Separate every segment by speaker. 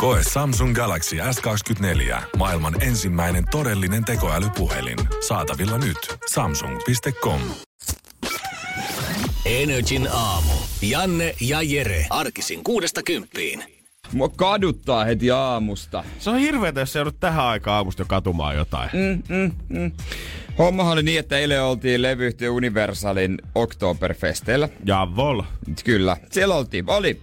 Speaker 1: Koe Samsung Galaxy S24. Maailman ensimmäinen todellinen tekoälypuhelin. Saatavilla nyt. Samsung.com.
Speaker 2: Energin aamu. Janne ja Jere. Arkisin kuudesta kymppiin.
Speaker 3: Mua kaduttaa heti aamusta.
Speaker 4: Se on hirveetä, jos se joudut tähän aikaan aamusta jo katumaan jotain.
Speaker 3: Mm, mm, mm. Hommahan oli niin, että eilen oltiin levyyhtiö Universalin Oktoberfesteillä.
Speaker 4: Javol.
Speaker 3: Kyllä, siellä oltiin. Oli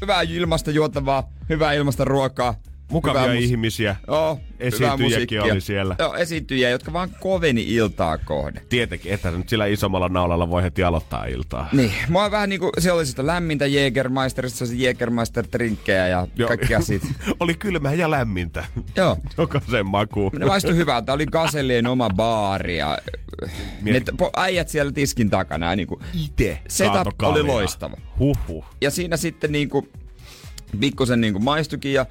Speaker 3: hyvää ilmasta juotavaa, hyvää ilmasta ruokaa.
Speaker 4: Mukavia
Speaker 3: hyvää mus-
Speaker 4: ihmisiä.
Speaker 3: Joo,
Speaker 4: Esiintyjiäkin
Speaker 3: musiikkia.
Speaker 4: oli siellä.
Speaker 3: Joo, esiintyjiä, jotka vaan koveni iltaa kohde.
Speaker 4: Tietenkin, että nyt sillä isommalla naulalla voi heti aloittaa iltaa.
Speaker 3: Niin, mua on vähän niinku, se oli sitä lämmintä Jägermeisterista, se Jägermeister-trinkkejä ja
Speaker 4: Joo.
Speaker 3: kaikkia siitä.
Speaker 4: oli kylmää ja lämmintä.
Speaker 3: Joo.
Speaker 4: Jokaisen maku.
Speaker 3: Ne maistui hyvältä. Oli Gasellien oma baari ja ne
Speaker 4: Mieti-
Speaker 3: po- äijät siellä tiskin takana. Niinku,
Speaker 4: Ite
Speaker 3: setup oli loistava.
Speaker 4: Huhhuh.
Speaker 3: Ja siinä sitten niinku, pikkusen niinku maistukin ja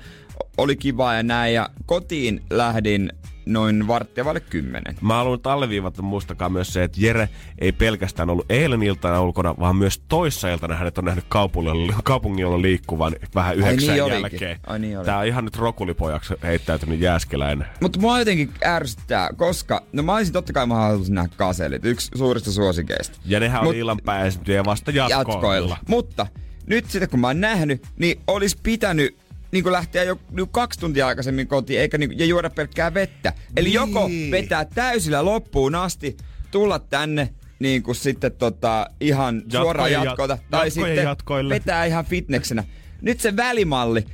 Speaker 3: oli kiva ja näin. Ja kotiin lähdin noin varttia vaille kymmenen.
Speaker 4: Mä haluan alleviivata, muistakaa myös se, että Jere ei pelkästään ollut eilen iltana ulkona, vaan myös toissa iltana hänet on nähnyt kaupungilla, kaupungilla liikkuvan vähän
Speaker 3: Ai
Speaker 4: yhdeksän
Speaker 3: niin olikin.
Speaker 4: jälkeen.
Speaker 3: Ai niin oli.
Speaker 4: Tää on ihan nyt rokulipojaksi heittäytynyt jääskeläinen.
Speaker 3: Mutta mua jotenkin ärsyttää, koska, no mä olisin totta kai mä haluaisin nähdä kaselit, yksi suurista suosikeista.
Speaker 4: Ja nehän
Speaker 3: Mut-
Speaker 4: oli illan pääesiintyjä vasta jatkoilla.
Speaker 3: jatkoilla. Mutta nyt sitten kun mä oon nähnyt, niin olisi pitänyt niin kuin lähteä jo niin kaksi tuntia aikaisemmin kotiin eikä niin, ja juoda pelkkää vettä. Eli
Speaker 4: Niin.
Speaker 3: joko vetää täysillä loppuun asti, tulla tänne niin kuin sitten tota, ihan
Speaker 4: Jatkojen
Speaker 3: suoraan
Speaker 4: jat-
Speaker 3: jatkoilta, tai
Speaker 4: jatkojen
Speaker 3: sitten
Speaker 4: jatkoille.
Speaker 3: vetää ihan fitneksenä. Nyt se välimalli,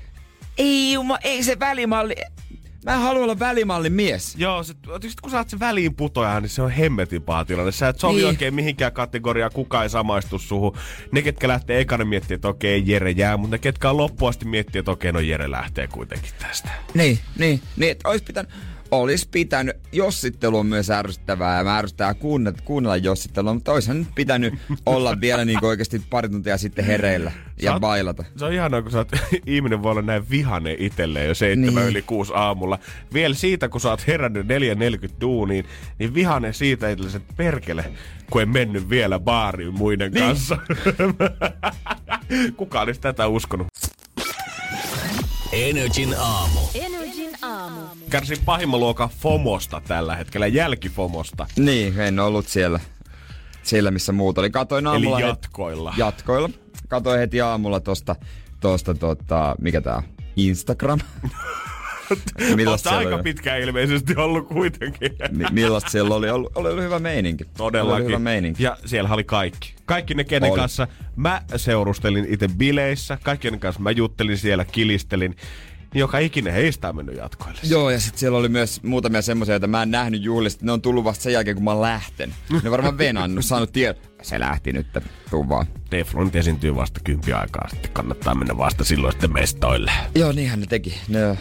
Speaker 3: ei juma, ei se välimalli, mä haluan olla välimallin mies.
Speaker 4: Joo, se, sit kun sä oot se väliin putoja, niin se on hemmetin paha tilanne. Sä et sovi
Speaker 3: Niin.
Speaker 4: oikein mihinkään kategoriaan, kukaan ei samaistu suhun. Ne, ketkä lähtee ekana miettimään, että okei, Jere jää, mutta ne, ketkä on loppuasti miettiä, että okei, no Jere lähtee kuitenkin tästä.
Speaker 3: Niin, niin, niin että olisi pitänyt, olisi pitänyt, jossittelu on myös ärsyttävää ja mä ärsyttää kuunnella, kuunnella jossittelua, mutta olisihan nyt pitänyt olla vielä niin oikeasti pari tuntia sitten hereillä ja
Speaker 4: Sä oot-
Speaker 3: bailata.
Speaker 4: Se on ihanaa, kun sä oot, ihminen voi olla näin vihane itselleen jo 7
Speaker 3: Niin.
Speaker 4: yli 6 aamulla. Vielä siitä, kun sä oot herännyt 4.40 duuniin, niin vihane siitä itsellesi, että perkele, kun en mennyt vielä baariin muiden niin. kanssa. Kukaan olisi tätä uskonut.
Speaker 2: Energin aamu.
Speaker 5: Aamu.
Speaker 4: Kärsin pahimman luokan FOMosta tällä hetkellä, jälkifomosta.
Speaker 3: Niin, en ollut siellä, siellä missä muut oli. Katoin
Speaker 4: Eli
Speaker 3: aamulla
Speaker 4: jatkoilla.
Speaker 3: jatkoilla. Katoin heti aamulla tosta, tosta tota, mikä tää on? Instagram. Millaista
Speaker 4: aika
Speaker 3: oli?
Speaker 4: pitkään ilmeisesti ollut kuitenkin.
Speaker 3: Mi- millaista siellä oli? Oli, oli, ollut hyvä meininki.
Speaker 4: Todellakin.
Speaker 3: Oli hyvä meininki.
Speaker 4: Ja siellä oli kaikki. Kaikki ne, kenen
Speaker 3: Oli.
Speaker 4: kanssa mä seurustelin itse bileissä, kaikki kanssa mä juttelin siellä, kilistelin. Niin joka ikinen heistä on mennyt jatkoille.
Speaker 3: Joo, ja sitten siellä oli myös muutamia semmoisia, joita mä en nähnyt juhlista. Ne on tullut vasta sen jälkeen, kun mä oon lähtenyt. Ne on varmaan venannut, saanut tiedon. Se lähti nyt, tuu vaan.
Speaker 4: Teflonit esiintyy vasta kympi aikaa, sitten kannattaa mennä vasta silloin sitten mestoille.
Speaker 3: Joo, niinhän ne teki. Ne,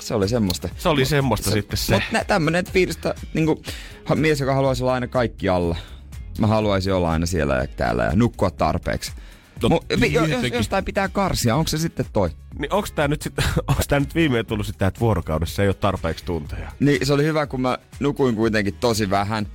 Speaker 3: se oli semmoista.
Speaker 4: Se oli semmoista se, sitten se.
Speaker 3: Mutta tämmönen fiilistä, niinku, mies, joka haluaisi olla aina kaikki alla. Mä haluaisin olla aina siellä ja täällä ja nukkua tarpeeksi.
Speaker 4: No,
Speaker 3: Mu- vi- jo, jos,
Speaker 4: tietenkin.
Speaker 3: jostain pitää karsia, onko se sitten toi?
Speaker 4: Niin onks tää nyt, sit, onks tää nyt viimein tullut sitä, että vuorokaudessa ei ole tarpeeksi tunteja?
Speaker 3: Niin se oli hyvä, kun mä nukuin kuitenkin tosi vähän.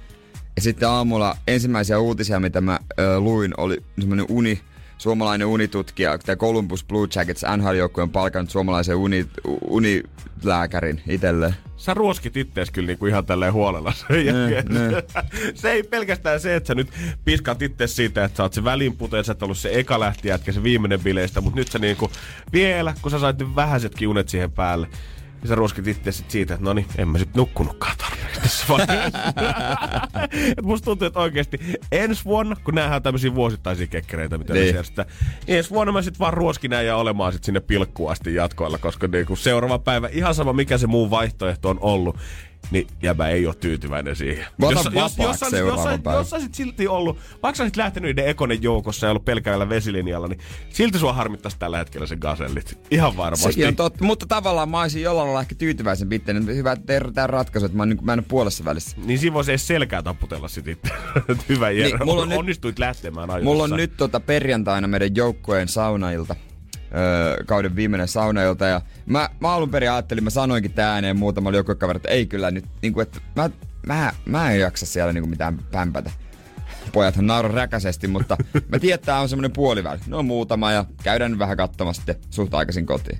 Speaker 3: Ja sitten aamulla ensimmäisiä uutisia, mitä mä ö, luin, oli semmoinen uni, suomalainen unitutkija, tämä Columbus Blue Jackets NHL-joukkue on palkannut suomalaisen uni, unilääkärin itselleen.
Speaker 4: Sä ruoskit ittees kyllä niinku ihan tälleen huolella sen jälkeen. se ei pelkästään se, että sä nyt piskat itse siitä, että sä oot se välinpute, sä et ollut se eka lähtijätkä, se viimeinen bileistä, mutta nyt sä niinku vielä, kun sä sait vähäisetkin unet siihen päälle, niin sä ruoskit itse sit siitä, että no niin, en mä sit nukkunutkaan tarpeeksi tässä. Et musta tuntuu, että oikeesti ensi vuonna, kun näähän on tämmöisiä vuosittaisia kekkereitä, mitä
Speaker 3: Niin.
Speaker 4: järjestää, niin ensi vuonna mä sit vaan ruoskin näin ja olemaan sit sinne pilkkuun asti jatkoilla, koska niinku seuraava päivä, ihan sama mikä se muu vaihtoehto on ollut, niin jäbä ei ole tyytyväinen siihen.
Speaker 3: Mä
Speaker 4: jos, jos, jos, jos, jos, jos silti ollut, vaikka sä olisit lähtenyt niiden ekonen joukossa ja ollut pelkällä vesilinjalla, niin silti sua harmittaisi tällä hetkellä se gasellit. Ihan varmasti.
Speaker 3: Sekin on totta, mutta tavallaan mä olisin jollain lailla ehkä tyytyväisen itse. Hyvä, että tehdään ratkaisu, että mä, niin, mä en ole puolessa välissä.
Speaker 4: Niin siinä voisi edes selkää taputella sit itse. Hyvä Jere.
Speaker 3: Niin, mulla on nyt-
Speaker 4: Onnistuit lähtemään ajoissa.
Speaker 3: Mulla on nyt tota perjantaina meidän joukkueen saunailta. Öö, kauden viimeinen saunailta ja mä, mä alun perin ajattelin, mä sanoinkin tää ääneen muutamalle joukkuekaverille, että ei kyllä nyt, niinku, että mä, mä, mä en jaksa siellä niinku mitään pämpätä. Pojathan nauro räkäisesti, mutta mä tiedän, että tää on semmonen puoliväli. No muutama ja käydään nyt vähän katsomassa sitten suht aikaisin kotiin.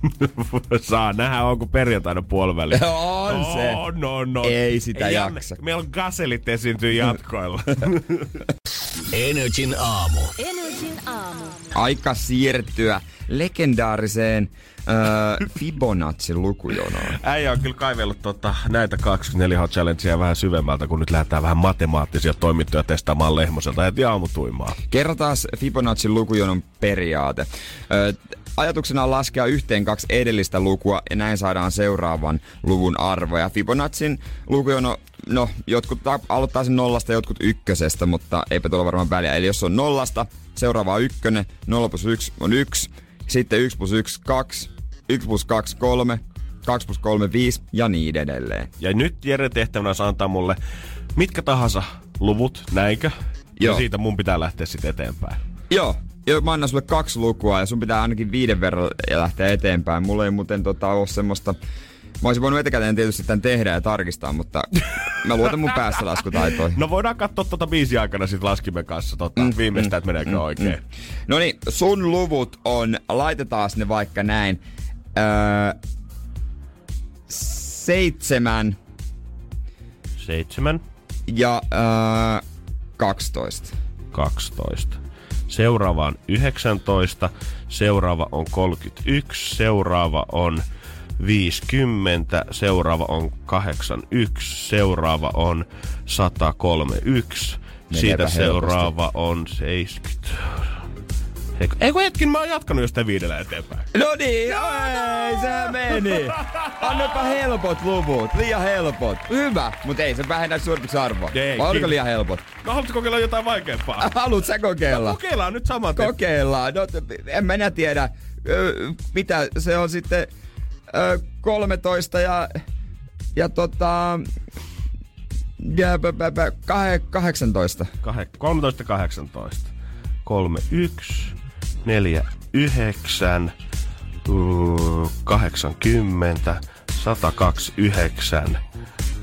Speaker 4: Saa nähdä, onko perjantaina puoliväli.
Speaker 3: On se.
Speaker 4: On, on, on.
Speaker 3: Ei sitä
Speaker 4: Janne,
Speaker 3: jaksa.
Speaker 4: Meillä on gaselit esiintyy jatkoilla.
Speaker 2: Energin aamu.
Speaker 5: Energin aamu.
Speaker 3: Aika siirtyä legendaariseen öö, Fibonacin lukujonoon.
Speaker 4: Äijä on kyllä kaivellut tota, näitä 24 h challengea vähän syvemmältä, kun nyt lähdetään vähän matemaattisia toimintoja testaamaan Lehmoselta heti aamutuimaa.
Speaker 3: Kerrotaan Fibonacin lukujonon periaate. Ö, ajatuksena on laskea yhteen kaksi edellistä lukua ja näin saadaan seuraavan luvun arvo. Ja Fibonacin lukujono, no jotkut ta- aloittaa sen nollasta, jotkut ykkösestä, mutta eipä tuolla varmaan väliä. Eli jos on nollasta, seuraava on ykkönen, 0 plus 1 on 1, sitten 1 plus 1 2, 1 plus 2 3, 2 plus 3 5 ja niin edelleen.
Speaker 4: Ja nyt Jere tehtävänä olisi antaa mulle mitkä tahansa luvut, näinkö?
Speaker 3: Joo.
Speaker 4: Ja siitä mun pitää lähteä sitten eteenpäin.
Speaker 3: Joo. Joo, mä annan sulle kaksi lukua ja sun pitää ainakin viiden verran lähteä eteenpäin. Mulla ei muuten tota, ole semmoista... Mä olisin voinut etukäteen tietysti tämän tehdä ja tarkistaa, mutta mä luotan mun päässä laskutaitoihin.
Speaker 4: No voidaan katsoa tuota biisi aikana sitten laskimen kanssa tota, mm, viimeistä, mm, että meneekö mm, oikein. Mm.
Speaker 3: No niin, sun luvut on, laitetaan ne vaikka näin, öö, seitsemän
Speaker 4: Seitsemän,
Speaker 3: ja öö, 12.
Speaker 4: 12. Seuraava on 19, seuraava on 31, seuraava on 50, seuraava on 81, seuraava on 131, siitä
Speaker 3: helposti.
Speaker 4: seuraava on 70. Eikö, eikö hetkin, mä oon jatkanut jo sitä viidellä eteenpäin.
Speaker 3: No niin, ei se meni. Annapa helpot luvut, liian helpot. Hyvä, mutta ei se vähennä suorituksen arvoa.
Speaker 4: Ei,
Speaker 3: Vai oliko liian helpot?
Speaker 4: No haluatko kokeilla jotain vaikeampaa?
Speaker 3: Haluut sä kokeilla?
Speaker 4: Kokeillaan nyt saman tien.
Speaker 3: Kokeillaan. No, en minä tiedä, ö, mitä se on sitten ö, 13 ja, ja tota... Ja, b, b, b, kahe, 18.
Speaker 4: Kahe- 13, 18. 3, 1, 4, 9, uh, 80, 129,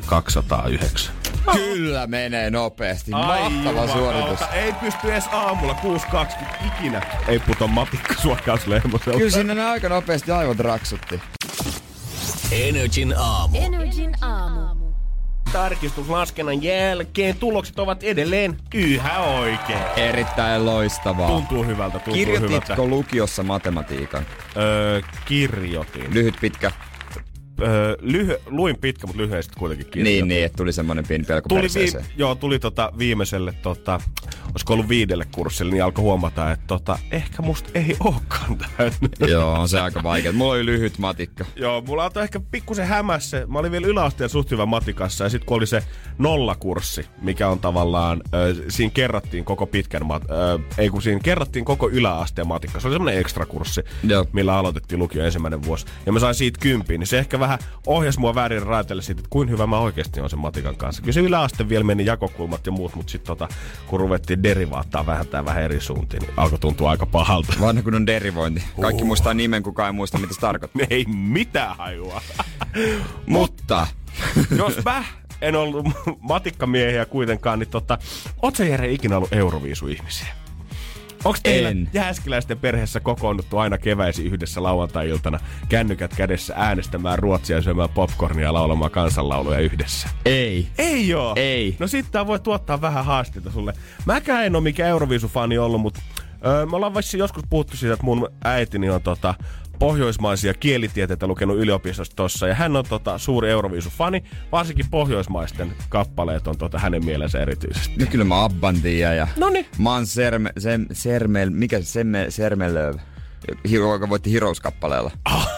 Speaker 4: 209.
Speaker 3: Kyllä menee nopeasti. Mahtava suoritus.
Speaker 4: Ei pysty edes aamulla 6.20 ikinä. Ei puto matikka suokausleimoselta.
Speaker 3: Kyllä sinne ne aika nopeasti aivot raksutti.
Speaker 2: Energin aamu.
Speaker 5: Energin aamu.
Speaker 4: Tarkistuslaskennan jälkeen tulokset ovat edelleen yhä oikein.
Speaker 3: Erittäin loistavaa.
Speaker 4: Tuntuu hyvältä, tuntuu hyvältä.
Speaker 3: Kirjoititko lukiossa matematiikan?
Speaker 4: Öö, kirjoitin.
Speaker 3: Lyhyt, pitkä?
Speaker 4: Öö, lyhy- luin pitkä, mutta lyhyesti kuitenkin kirjoitin.
Speaker 3: Niin, niin, että tuli semmoinen pieni pelko
Speaker 4: Tuli, vii- joo, tuli tota viimeiselle, tota, olisiko ollut viidelle kurssille, niin alkoi huomata, että tota, ehkä musta ei olekaan täynnä.
Speaker 3: Joo, on se aika vaikea. Mulla oli lyhyt matikka.
Speaker 4: Joo, mulla antoi ehkä pikkusen hämässä. Mä olin vielä yläasteen suht hyvä matikassa ja sitten kun oli se nollakurssi, mikä on tavallaan, ö, siinä kerrattiin koko pitkän, mat- ö, ei kun siinä kerrattiin koko yläasteen matikka. Se oli semmoinen ekstrakurssi,
Speaker 3: Joo.
Speaker 4: millä aloitettiin lukio ensimmäinen vuosi. Ja mä sain siitä kympiin, niin se ehkä vähän ohjasi mua väärin raiteille siitä, että kuin hyvä mä oikeasti on sen matikan kanssa. Kyllä se yläaste vielä meni jakokulmat ja muut, mutta sitten tota, kun ruvettiin derivaattaa vähän tää vähän eri suuntiin, niin alkoi tuntua aika pahalta.
Speaker 3: Vanha kun on derivointi. Kaikki muistaa nimen, kukaan ei muista, mitä se tarkoittaa.
Speaker 4: ei mitään hajua.
Speaker 3: Mutta,
Speaker 4: Jos mä en ollut matikkamiehiä kuitenkaan, niin tota, oot sä Jere ikinä ollut Euroviisu-ihmisiä? Onko teillä
Speaker 3: En.
Speaker 4: jääskeläisten perheessä kokoonnuttu aina keväisin yhdessä lauantai-iltana kännykät kädessä äänestämään ruotsia, syömään popcornia ja laulamaan kansanlauluja yhdessä?
Speaker 3: ei.
Speaker 4: Ei joo.
Speaker 3: Ei.
Speaker 4: No sit tää voi tuottaa vähän haasteita sulle. Mäkään en oo mikään Euroviisu-fani ollut, mutta öö, me ollaan vaikka joskus puhuttu siitä, että mun äitini on tota, pohjoismaisia kielitieteitä lukenut yliopistossa tossa, ja hän on tota, suuri Euroviisu-fani, varsinkin pohjoismaisten kappaleet on tota, hänen mielensä erityisesti.
Speaker 3: No kyllä mä Abban tiedän ja...
Speaker 4: Noniin.
Speaker 3: Mä oon Serme, sem, Sermel, mikä se Semme, Sermelöv. Hiro, joka voitti Heroes-kappaleella.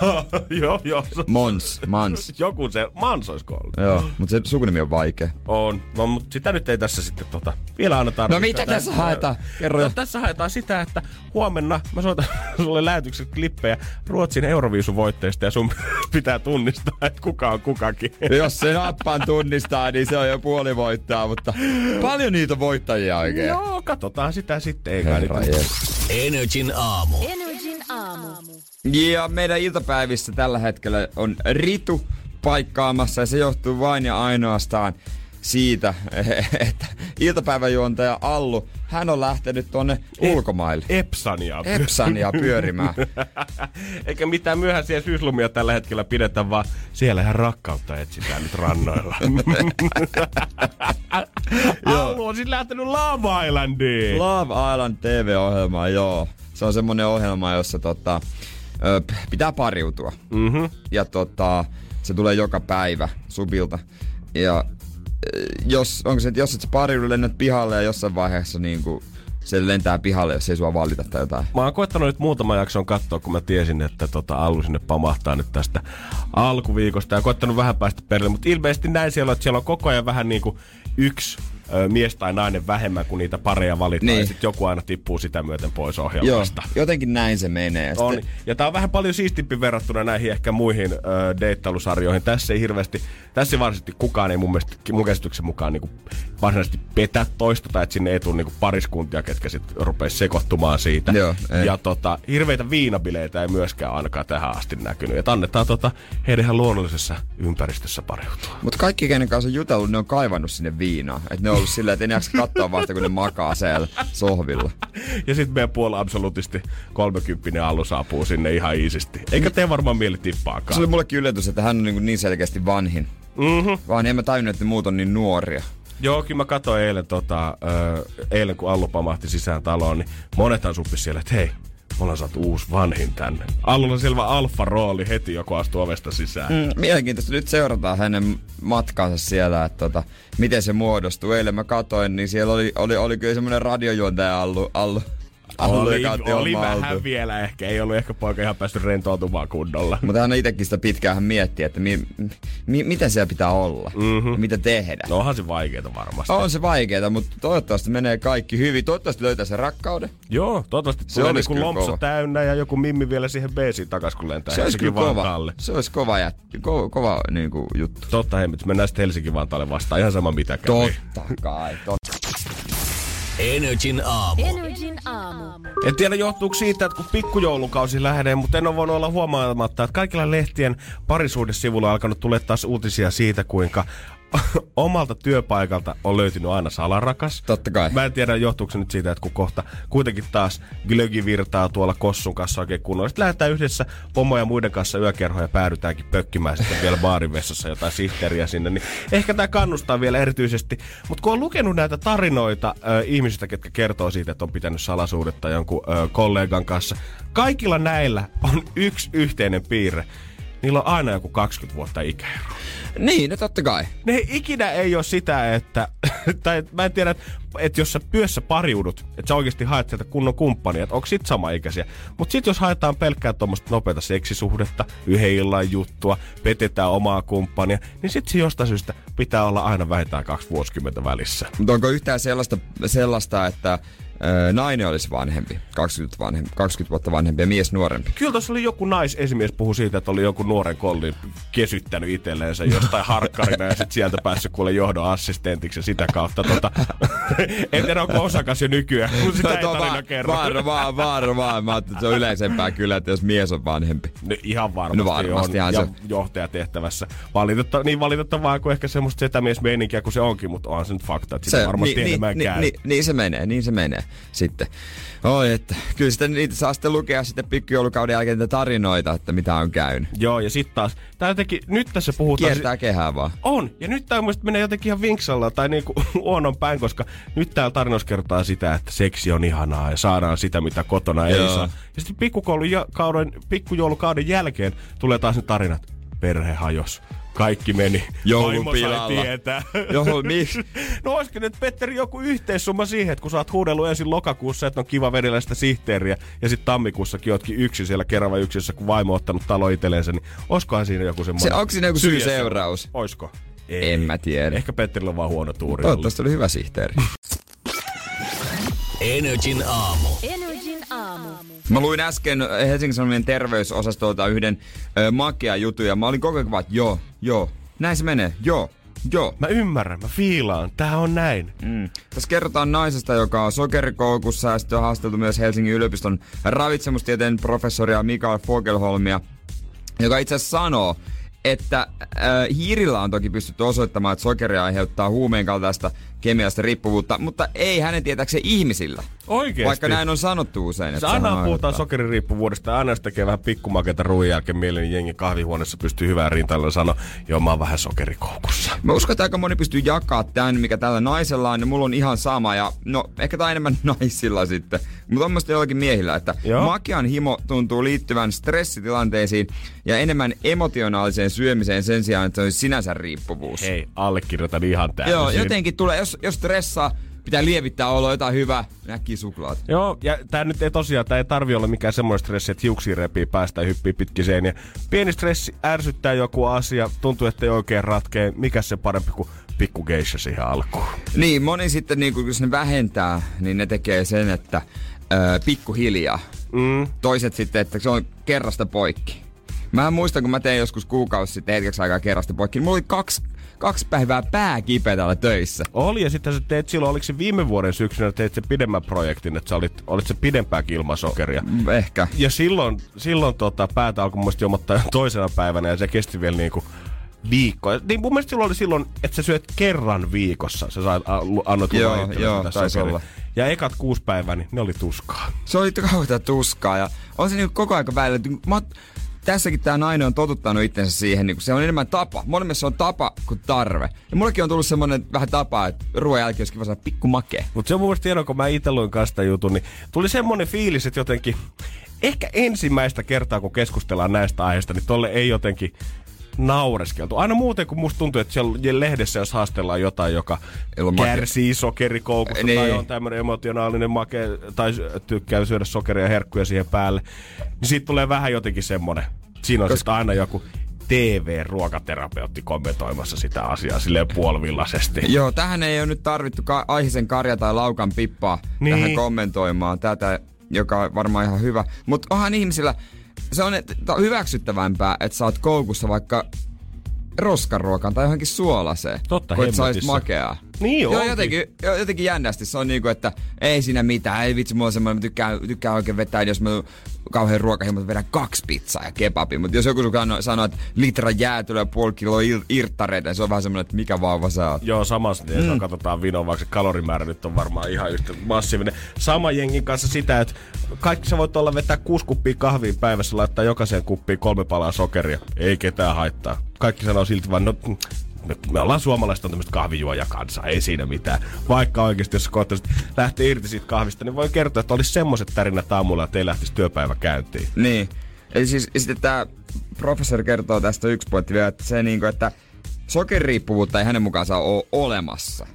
Speaker 4: joo, joo.
Speaker 3: Mons, Mans.
Speaker 4: Joku se Mans olisiko ollut.
Speaker 3: Joo, mutta se sukunimi on vaikea.
Speaker 4: On, no, mutta sitä nyt ei tässä sitten tota, vielä annetaan.
Speaker 3: No mitä tässä haetaan? Kerro
Speaker 4: no, tässä haetaan sitä, että huomenna mä soitan sulle lähetyksen klippejä Ruotsin Euroviisuvoitteista ja sun pitää tunnistaa, että kuka on kukakin.
Speaker 3: Jos se nappaan tunnistaa, niin se on jo puoli voittaa, mutta paljon niitä voittajia oikein.
Speaker 4: Joo, katsotaan sitä sitten. Ei kai
Speaker 3: Herra
Speaker 4: niitä-.
Speaker 2: Energin aamu.
Speaker 5: Energin aamu.
Speaker 3: Ja meidän iltapäivissä tällä hetkellä on Ritu paikkaamassa ja se johtuu vain ja ainoastaan siitä, että iltapäiväjuontaja Allu, hän on lähtenyt tonne ulkomaille.
Speaker 4: Epsania.
Speaker 3: Epsania pyörimään.
Speaker 4: Eikä mitään myöhäisiä syyslumia tällä hetkellä pidetä, vaan siellä ihan rakkautta etsitään nyt rannoilla. Allu on siis lähtenyt Lava Islandiin.
Speaker 3: Love Island TV-ohjelma, joo. Se on semmonen ohjelma, jossa tota, ö, pitää pariutua.
Speaker 4: Mm-hmm.
Speaker 3: Ja tota, se tulee joka päivä subilta. Ja jos, onko se, jos et sä pariudu, lennät pihalle ja jossain vaiheessa niin kuin, se lentää pihalle, jos ei sua valita tai jotain.
Speaker 4: Mä oon koettanut nyt muutama jakson katsoa, kun mä tiesin, että tota Allu sinne pamahtaa nyt tästä alkuviikosta. Ja koettanut vähän päästä perille, mutta ilmeisesti näin siellä on, että siellä on koko ajan vähän niin kuin yksi ö, mies tai nainen vähemmän, kuin niitä pareja valitaan.
Speaker 3: Niin.
Speaker 4: Ja sitten joku aina tippuu sitä myöten pois
Speaker 3: Joo,
Speaker 4: ohjelmasta.
Speaker 3: jotenkin näin se menee.
Speaker 4: On.
Speaker 3: Sitten,
Speaker 4: Ja tää on vähän paljon siistimpi verrattuna näihin ehkä muihin ö, deittailusarjoihin. Tässä ei hirveästi, tässä varsinaisesti kukaan ei mun, mielestä, mun käsityksen mukaan niinku varsinaisesti petä toista, tai että sinne ei tule niinku pariskuntia, ketkä sitten rupeaa sekoittumaan siitä.
Speaker 3: Joo, ei.
Speaker 4: ja tota, hirveitä viinabileitä ei myöskään ainakaan tähän asti näkynyt. Et annetaan tota, heidän luonnollisessa ympäristössä pariutua.
Speaker 3: Mutta kaikki, kenen kanssa on jutellut, ne on kaivannut sinne viinaa. Et ne on ollut silleen, että ei ne jaksa katsoa vasta, kun ne makaa siellä sohvilla.
Speaker 4: Ja sitten meidän puoli absolutisti 30 allu saapuu sinne ihan iisisti. Eikä tee varmaan mieli tippaakaan.
Speaker 3: Se oli mullekin yllätys, että hän on niin, niin selkeästi vanhin.
Speaker 4: Mhm.
Speaker 3: Vaan en mä tajunnut, että muut on niin nuoria.
Speaker 4: Joo, kyllä mä katsoin eilen, tota, eilen kun Allu pamahti sisään taloon, niin monethan suppis siellä, että hei, me ollaan saatu uusi vanhin tänne. Allulla on selvä alfa-rooli heti, joku astuu ovesta sisään. Mm.
Speaker 3: Mielenkiintoista. Nyt seurataan hänen matkansa siellä, että tota, miten se muodostuu. Eilen mä katoin, niin siellä oli, oli, oli kyllä semmoinen radiojuontaja Allu, Allu
Speaker 4: Oli, oli vähän vielä ehkä, ei ollut ehkä poika ihan päässyt rentoutumaan kunnolla.
Speaker 3: Mutta hän itsekin sitä pitkään hän miettii, että mi, mi, mitä siellä pitää olla, mm-hmm. mitä tehdä.
Speaker 4: No onhan se vaikeeta varmasti.
Speaker 3: On se vaikeeta, mutta toivottavasti menee kaikki hyvin. Toivottavasti löytää sen rakkauden.
Speaker 4: Joo, toivottavasti
Speaker 3: Se
Speaker 4: tulee
Speaker 3: kyllä
Speaker 4: lompsa
Speaker 3: kova.
Speaker 4: täynnä ja joku mimmi vielä siihen beesiin takas, kun lentää
Speaker 3: Se olisi kyllä kova,
Speaker 4: Vantaalle.
Speaker 3: se olisi kova, jät, kova, kova niin kuin, juttu.
Speaker 4: Totta hemmet, mennään sitten Helsingin Vantaalle vastaan. Ihan sama mitä kävi.
Speaker 3: Totta kai. Totta.
Speaker 2: Energin aamu.
Speaker 5: Energin aamu.
Speaker 4: En tiedä johtuuko siitä, että kun pikkujoulukausi lähenee, mutta en ole voinut olla huomaamatta, että kaikilla lehtien parisuudesivuilla on alkanut tulla taas uutisia siitä, kuinka omalta työpaikalta on löytynyt aina salarakas.
Speaker 3: Totta kai.
Speaker 4: Mä en tiedä, johtuuko se nyt siitä, että kun kohta kuitenkin taas glögi virtaa tuolla kossun kanssa oikein kunnolla. Sitten lähdetään yhdessä pomo ja muiden kanssa yökerhoon ja päädytäänkin pökkimään sitten vielä baarin vessassa jotain sihteeriä sinne. Niin ehkä tämä kannustaa vielä erityisesti. Mutta kun on lukenut näitä tarinoita ö, ihmisistä, ketkä kertoo siitä, että on pitänyt salasuudetta jonkun ö, kollegan kanssa. Kaikilla näillä on yksi yhteinen piirre. Niillä on aina joku 20 vuotta ikäero.
Speaker 3: Niin, no totta kai.
Speaker 4: Ne ikinä ei ole sitä, että, tai mä en tiedä, että jos sä työssä pariudut, että sä oikeasti haet sieltä kunnon kumppania, että onko sit sama ikäisiä. Mutta sit jos haetaan pelkkää tuommoista nopeata seksisuhdetta, yhden illan juttua, petetään omaa kumppania, niin sit se jostain syystä pitää olla aina vähintään kaksi vuosikymmentä välissä.
Speaker 3: Mutta onko yhtään sellaista, sellaista että nainen olisi vanhempi, 20, vanhempi, 20 vuotta vanhempi ja mies nuorempi?
Speaker 4: Kyllä tuossa oli joku naisesimies puhu siitä, että oli joku nuoren kollin kesyttänyt itselleensä jostain harkkarina ja sitten sieltä päässyt kuule johdon assistentiksi ja sitä kautta tota, en tiedä onko osakas jo nykyään, mutta sitä ei
Speaker 3: Tuo
Speaker 4: tarina kerro.
Speaker 3: Vaan, vaan. Mä ajattelin, että se on yleisempää kyllä, että jos mies on vanhempi.
Speaker 4: No, ihan varmasti,
Speaker 3: No varmastihan
Speaker 4: on.
Speaker 3: se-
Speaker 4: Ja johtajatehtävässä. Valitetta, niin valitettavaa kuin ehkä semmoista setämiesmeininkiä kuin se onkin, mutta onhan se nyt fakta, että sitä varmasti
Speaker 3: niin,
Speaker 4: enemmän
Speaker 3: niin,
Speaker 4: käy.
Speaker 3: niin, niin, se menee, niin se menee sitten. Oi, että kyllä sitten niitä saa sitten lukea sitten pikkujoulukauden jälkeen niitä tarinoita, että mitä on käynyt.
Speaker 4: Joo, ja sitten taas, tää jotenkin, nyt tässä puhutaan...
Speaker 3: Kiertää kehää vaan.
Speaker 4: On, ja nyt tämä mielestäni menee jotenkin ihan vinksalla tai niinku huonon päin, koska nyt täällä tarinoissa kerrotaan sitä, että seksi on ihanaa ja saadaan sitä, mitä kotona ei
Speaker 3: Joo.
Speaker 4: saa. Ja sitten pikkujoulukauden, pikkujoulukauden jälkeen tulee taas ne tarinat. Perhe hajos. Kaikki meni.
Speaker 3: Joulun pilalla.
Speaker 4: tietää.
Speaker 3: Joo, miksi?
Speaker 4: No olisiko nyt Petteri joku yhteissumma siihen, että kun sä oot huudellut ensin lokakuussa, että on kiva vedellä sitä sihteeriä, ja sitten tammikuussakin ootkin yksi siellä kerrava yksissä, kun vaimo on ottanut talo itsellensä, niin olisikohan siinä joku semmoinen...
Speaker 3: Se, onko siinä joku syy-seuraus?
Speaker 4: Oisko?
Speaker 3: En mä tiedä.
Speaker 4: Ehkä Petterillä on vaan huono tuuri.
Speaker 3: Toivottavasti oli hyvä sihteeri.
Speaker 2: Energin aamu.
Speaker 5: Energin aamu.
Speaker 3: Mä luin äsken Helsingin Sanomien terveysosastolta yhden ö, makea jutun ja mä olin koko ajan että joo, joo, näin se menee, joo, joo.
Speaker 4: Mä ymmärrän, mä fiilaan. Tää on näin.
Speaker 3: Mm. Tässä kerrotaan naisesta, joka on sokerikoukussa ja sitten on haasteltu myös Helsingin yliopiston ravitsemustieteen professoria Mikael Fogelholmia, joka itse asiassa sanoo, että äh, hiirillä on toki pystytty osoittamaan, että sokeri aiheuttaa huumeen kaltaista kemiallista riippuvuutta, mutta ei hänen tietääkseen ihmisillä.
Speaker 4: Oikeesti?
Speaker 3: Vaikka näin on sanottu usein.
Speaker 4: Se
Speaker 3: sehän
Speaker 4: aina puhutaan sokeririippuvuudesta ja aina jos tekee vähän pikkumakeita ruoan jälkeen mieleen, niin jengi kahvihuoneessa pystyy hyvään rintailla sanoa, joo mä oon vähän sokerikoukussa.
Speaker 3: Mä uskon, että aika moni pystyy jakaa tämän, mikä tällä naisella on, ja mulla on ihan sama, ja no, ehkä tää enemmän naisilla sitten, mutta on mielestäni jollakin miehillä, että
Speaker 4: Joo.
Speaker 3: makean himo tuntuu liittyvän stressitilanteisiin ja enemmän emotionaaliseen syömiseen sen sijaan, että se olisi sinänsä riippuvuus.
Speaker 4: Hei, allekirjoitan ihan täysin.
Speaker 3: Joo, jotenkin tulee, jos, jos stressaa, pitää lievittää oloa jotain hyvää, näkki suklaat.
Speaker 4: Joo, ja tää nyt ei tosiaan, tää ei tarvi olla mikään semmoinen stressi, että hiuksia repii päästä hyppii pitkiseen. Ja pieni stressi ärsyttää joku asia, tuntuu, että ei oikein ratkee. Mikä se parempi kuin pikku geisha siihen alkuun?
Speaker 3: Niin, moni sitten, niin kun, jos ne vähentää, niin ne tekee sen, että ö, pikkuhiljaa.
Speaker 4: Mm.
Speaker 3: Toiset sitten, että se on kerrasta poikki. Mä muistan, kun mä tein joskus kuukausi sitten hetkeksi aikaa kerrasta poikki. niin Mulla oli kaksi, kaksi päivää pää kipeä täällä töissä.
Speaker 4: Oli, ja sitten sä teit silloin, oliko se viime vuoden syksynä, teit se pidemmän projektin, että sä olit, olit se pidempääkin ilman sokeria.
Speaker 3: Mm, Ehkä.
Speaker 4: Ja silloin, silloin tota, päätä alkoi mielestä jomottaa jo toisena päivänä ja se kesti vielä niinku viikko. Niin mun mielestä silloin oli silloin, että sä syöt kerran viikossa. Sä sait, a, lu- annoit
Speaker 3: Joo, joo, taisi olla.
Speaker 4: Ja ekat kuusi päivää, niin ne oli tuskaa.
Speaker 3: Se oli kauheata tuskaa ja on se niin koko aika välillä. Mä, oon- tässäkin tämä nainen on totuttanut itsensä siihen, niin se on enemmän tapa. Monemmissa se on tapa kuin tarve. Ja mullekin on tullut semmonen vähän tapa, että ruoan jälkeen olisi kiva saada pikku makea.
Speaker 4: Mutta se on mun mielestä hienoa, kun mä itse luin kanssa jutun, niin tuli semmonen fiilis, että jotenkin ehkä ensimmäistä kertaa, kun keskustellaan näistä aiheista, niin tolle ei jotenkin naureskeltu. Aina muuten, kun musta tuntuu, että siellä lehdessä, jos haastellaan jotain, joka kärsii sokerikoukusta
Speaker 3: Niin.
Speaker 4: tai on tämmöinen emotionaalinen make tai tykkää syödä sokeria ja herkkuja siihen päälle, niin siitä tulee vähän jotenkin semmonen. Siinä on sitten aina joku TV-ruokaterapeutti kommentoimassa sitä asiaa silleen puolivillaisesti.
Speaker 3: Joo, tähän ei ole nyt tarvittu ka- Aihisen Karja tai Laukan Pippaa
Speaker 4: Niin.
Speaker 3: tähän kommentoimaan tätä, joka on varmaan ihan hyvä. Mutta onhan ihmisillä, se on et, hyväksyttävämpää, että sä oot koukussa vaikka roskaruokaan tai johonkin suolaseen.
Speaker 4: Totta
Speaker 3: kun makeaa.
Speaker 4: Niin
Speaker 3: Joo,
Speaker 4: onkin.
Speaker 3: jotenkin, jo- jotenkin jännästi. Se on niinku, että ei siinä mitään. Ei vitsi, mulla on semmoinen, mä tykkään, tykkään oikein vetää, jos mä kauhean ruokahimo, vedän kaksi pizzaa ja kebabia. Mutta jos joku sanoo- sanoo, että litra jäätelöä ja puoli kiloa ir- irttareita, niin se on vähän semmoinen, että mikä vauva sä oot.
Speaker 4: Joo, samassa mm. jos katsotaan vinoa, vaikka se kalorimäärä nyt on varmaan ihan yhtä massiivinen. Sama jengin kanssa sitä, että kaikki sä voit olla vetää kuusi kuppia kahvia päivässä, laittaa jokaiseen kuppiin kolme palaa sokeria. Ei ketään haittaa. Kaikki sanoo silti vaan, no mm, me, me ollaan suomalaiset on tämmöistä kahvijuoja kanssa, ei siinä mitään. Vaikka oikeasti, jos koettaisit lähteä irti siitä kahvista, niin voi kertoa, että olisi semmoiset tarinat aamulla, että ei lähtisi työpäivä käyntiin.
Speaker 3: Niin. Eli siis sitten tämä professori kertoo tästä yksi pointti vielä, että se niinku, että sokeririippuvuutta ei hänen mukaansa ole olemassa.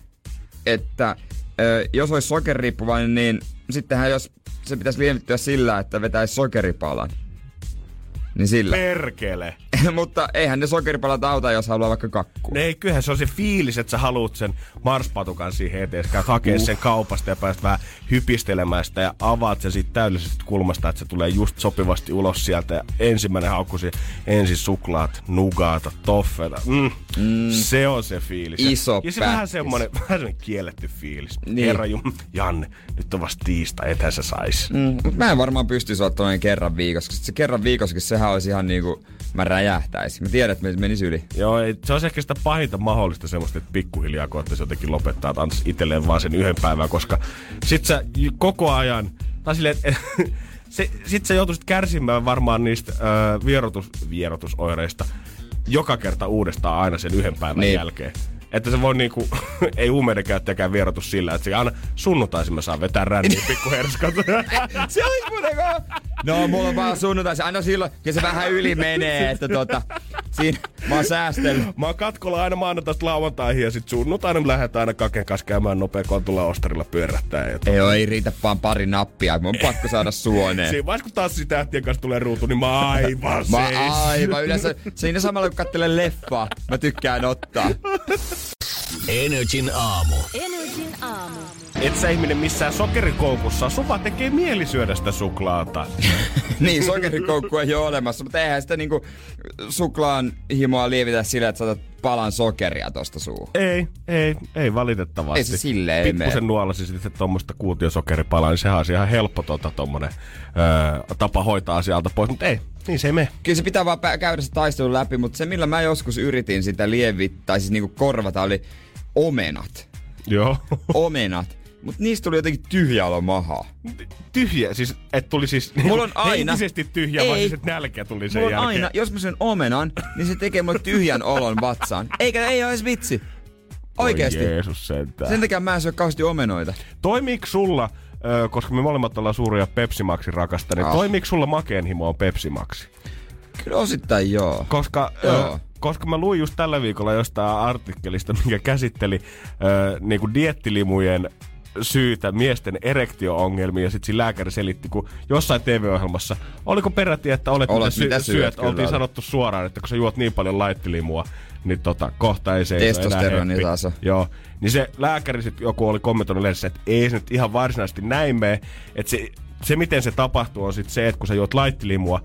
Speaker 3: Että ö, jos olisi sokeririippuvainen, niin sittenhän jos se pitäisi lievittyä sillä, että vetäisi sokeripalan. Niin sillä.
Speaker 4: Perkele!
Speaker 3: Mutta eihän ne sokeripalat auta, jos haluaa vaikka kakkua.
Speaker 4: Ei, kyllähän se on se fiilis, että sä haluut sen marspatukan siihen eteen, sä hakee sen kaupasta ja pääst vähän hypistelemään sitä ja avaat sen siitä täydellisestä kulmasta, että se tulee just sopivasti ulos sieltä ja ensimmäinen haukkusi ensin suklaat, nugaata, toffeita. Mm. Mm. Se on se fiilis.
Speaker 3: Iso
Speaker 4: Ja se vähän semmonen, vähän semmonen kielletty fiilis.
Speaker 3: Niin.
Speaker 4: Herra Jum, Janne, nyt on vasta tiistai, ethän sä sais.
Speaker 3: Mm, mä en varmaan pystyisi ottaa kerran viikossa, koska se kerran viikossa, sehän olisi ihan niinku, mä räjähtäisin. Mä tiedän, että me menisi yli.
Speaker 4: Joo, ei, se on ehkä sitä pahinta mahdollista semmoista, että pikkuhiljaa koettaisi jotenkin lopettaa, että antaisi itselleen vaan sen yhden päivän, koska sit sä koko ajan, tai silleen, et, se, sit sä joutuisit kärsimään varmaan niistä ö, vierotus, vierotusoireista joka kerta uudestaan aina sen yhden päivän
Speaker 3: Niin.
Speaker 4: jälkeen. Että se voi niinku, ei huumeiden käyttäjäkään vierotus sillä, että se aina sunnuntaisin mä saan vetää ränniin pikkuherskat.
Speaker 3: Se olisi muuten No, mulla on vaan sunnuntaisin. Aina silloin, ja se vähän yli menee, että tota, Siinä mä oon säästellyt.
Speaker 4: Mä oon katkolla aina maanantaista lauantaihin ja sit sunnuntaina lähdetään aina kaken kanssa käymään nopea kontulla ostarilla pyörättää. Ja
Speaker 3: Ei oo, ei riitä vaan pari nappia, mun on pakko saada suoneen.
Speaker 4: Siinä vaiheessa, kun tanssitähtien kanssa tulee ruutu, niin mä aivan
Speaker 3: Mä aivan yleensä, siinä samalla kun katselen leffaa, mä tykkään ottaa.
Speaker 2: Energin aamu.
Speaker 5: Energin.
Speaker 4: Et sä ihminen missään sokerikoukussa, sun vaan tekee mieli syödä sitä suklaata.
Speaker 3: niin, sokerikoukku ei ole olemassa, mutta eihän sitä niinku suklaan himoa lievitä sillä, että saatat palan sokeria tosta suuhun.
Speaker 4: Ei, ei, ei valitettavasti.
Speaker 3: Ei se silleen mene.
Speaker 4: Pikkusen nuolasi sitten tuommoista kuutiosokeripalaa, niin sehän olisi ihan helppo tota, tommonen, öö, tapa hoitaa asialta pois, mutta ei, niin se ei mene.
Speaker 3: Kyllä se pitää vaan käydä se taistelu läpi, mutta se millä mä joskus yritin sitä lievittää, siis niinku korvata, oli omenat.
Speaker 4: Joo.
Speaker 3: Omenat. Mutta niistä tuli jotenkin tyhjä olo mahaa.
Speaker 4: tyhjä, siis et tuli siis
Speaker 3: Mulla on aina-
Speaker 4: henkisesti tyhjä,
Speaker 3: Ei.
Speaker 4: vaan siis et nälkä tuli sen
Speaker 3: Mulla on
Speaker 4: jälkeen.
Speaker 3: aina, jos mä syön omenan, niin se tekee mulle tyhjän olon vatsaan. Eikä, ei ole edes vitsi. Oikeesti.
Speaker 4: Oi Jeesus sentään.
Speaker 3: Sen takia mä en syö kauheasti omenoita.
Speaker 4: Toimiiko sulla, ö, koska me molemmat ollaan suuria Pepsi Maxin rakastajia,
Speaker 3: Ah.
Speaker 4: niin toimiiko sulla makeen himo on Pepsi Maxi?
Speaker 3: Kyllä osittain joo.
Speaker 4: Koska,
Speaker 3: Joo.
Speaker 4: ö, koska mä luin just tällä viikolla jostain artikkelista, mikä käsitteli ö, niinku diettilimujen syytä miesten erektio-ongelmia. Ja sitten siinä lääkäri selitti, kun jossain TV-ohjelmassa, oliko peräti, että olet,
Speaker 3: Olet,
Speaker 4: mitä,
Speaker 3: mitä
Speaker 4: sy-
Speaker 3: syöt,
Speaker 4: syöt,
Speaker 3: kyllä
Speaker 4: oltiin sanottu suoraan, että kun sä juot niin paljon laittilimua, niin tota, kohta ei se
Speaker 3: Testosteronitaso.
Speaker 4: Joo, niin se lääkäri sit joku oli kommentoinut lehdessä, että ei se nyt ihan varsinaisesti näin mene, että se, se miten se tapahtuu on sitten se, että kun sä juot laittilimua,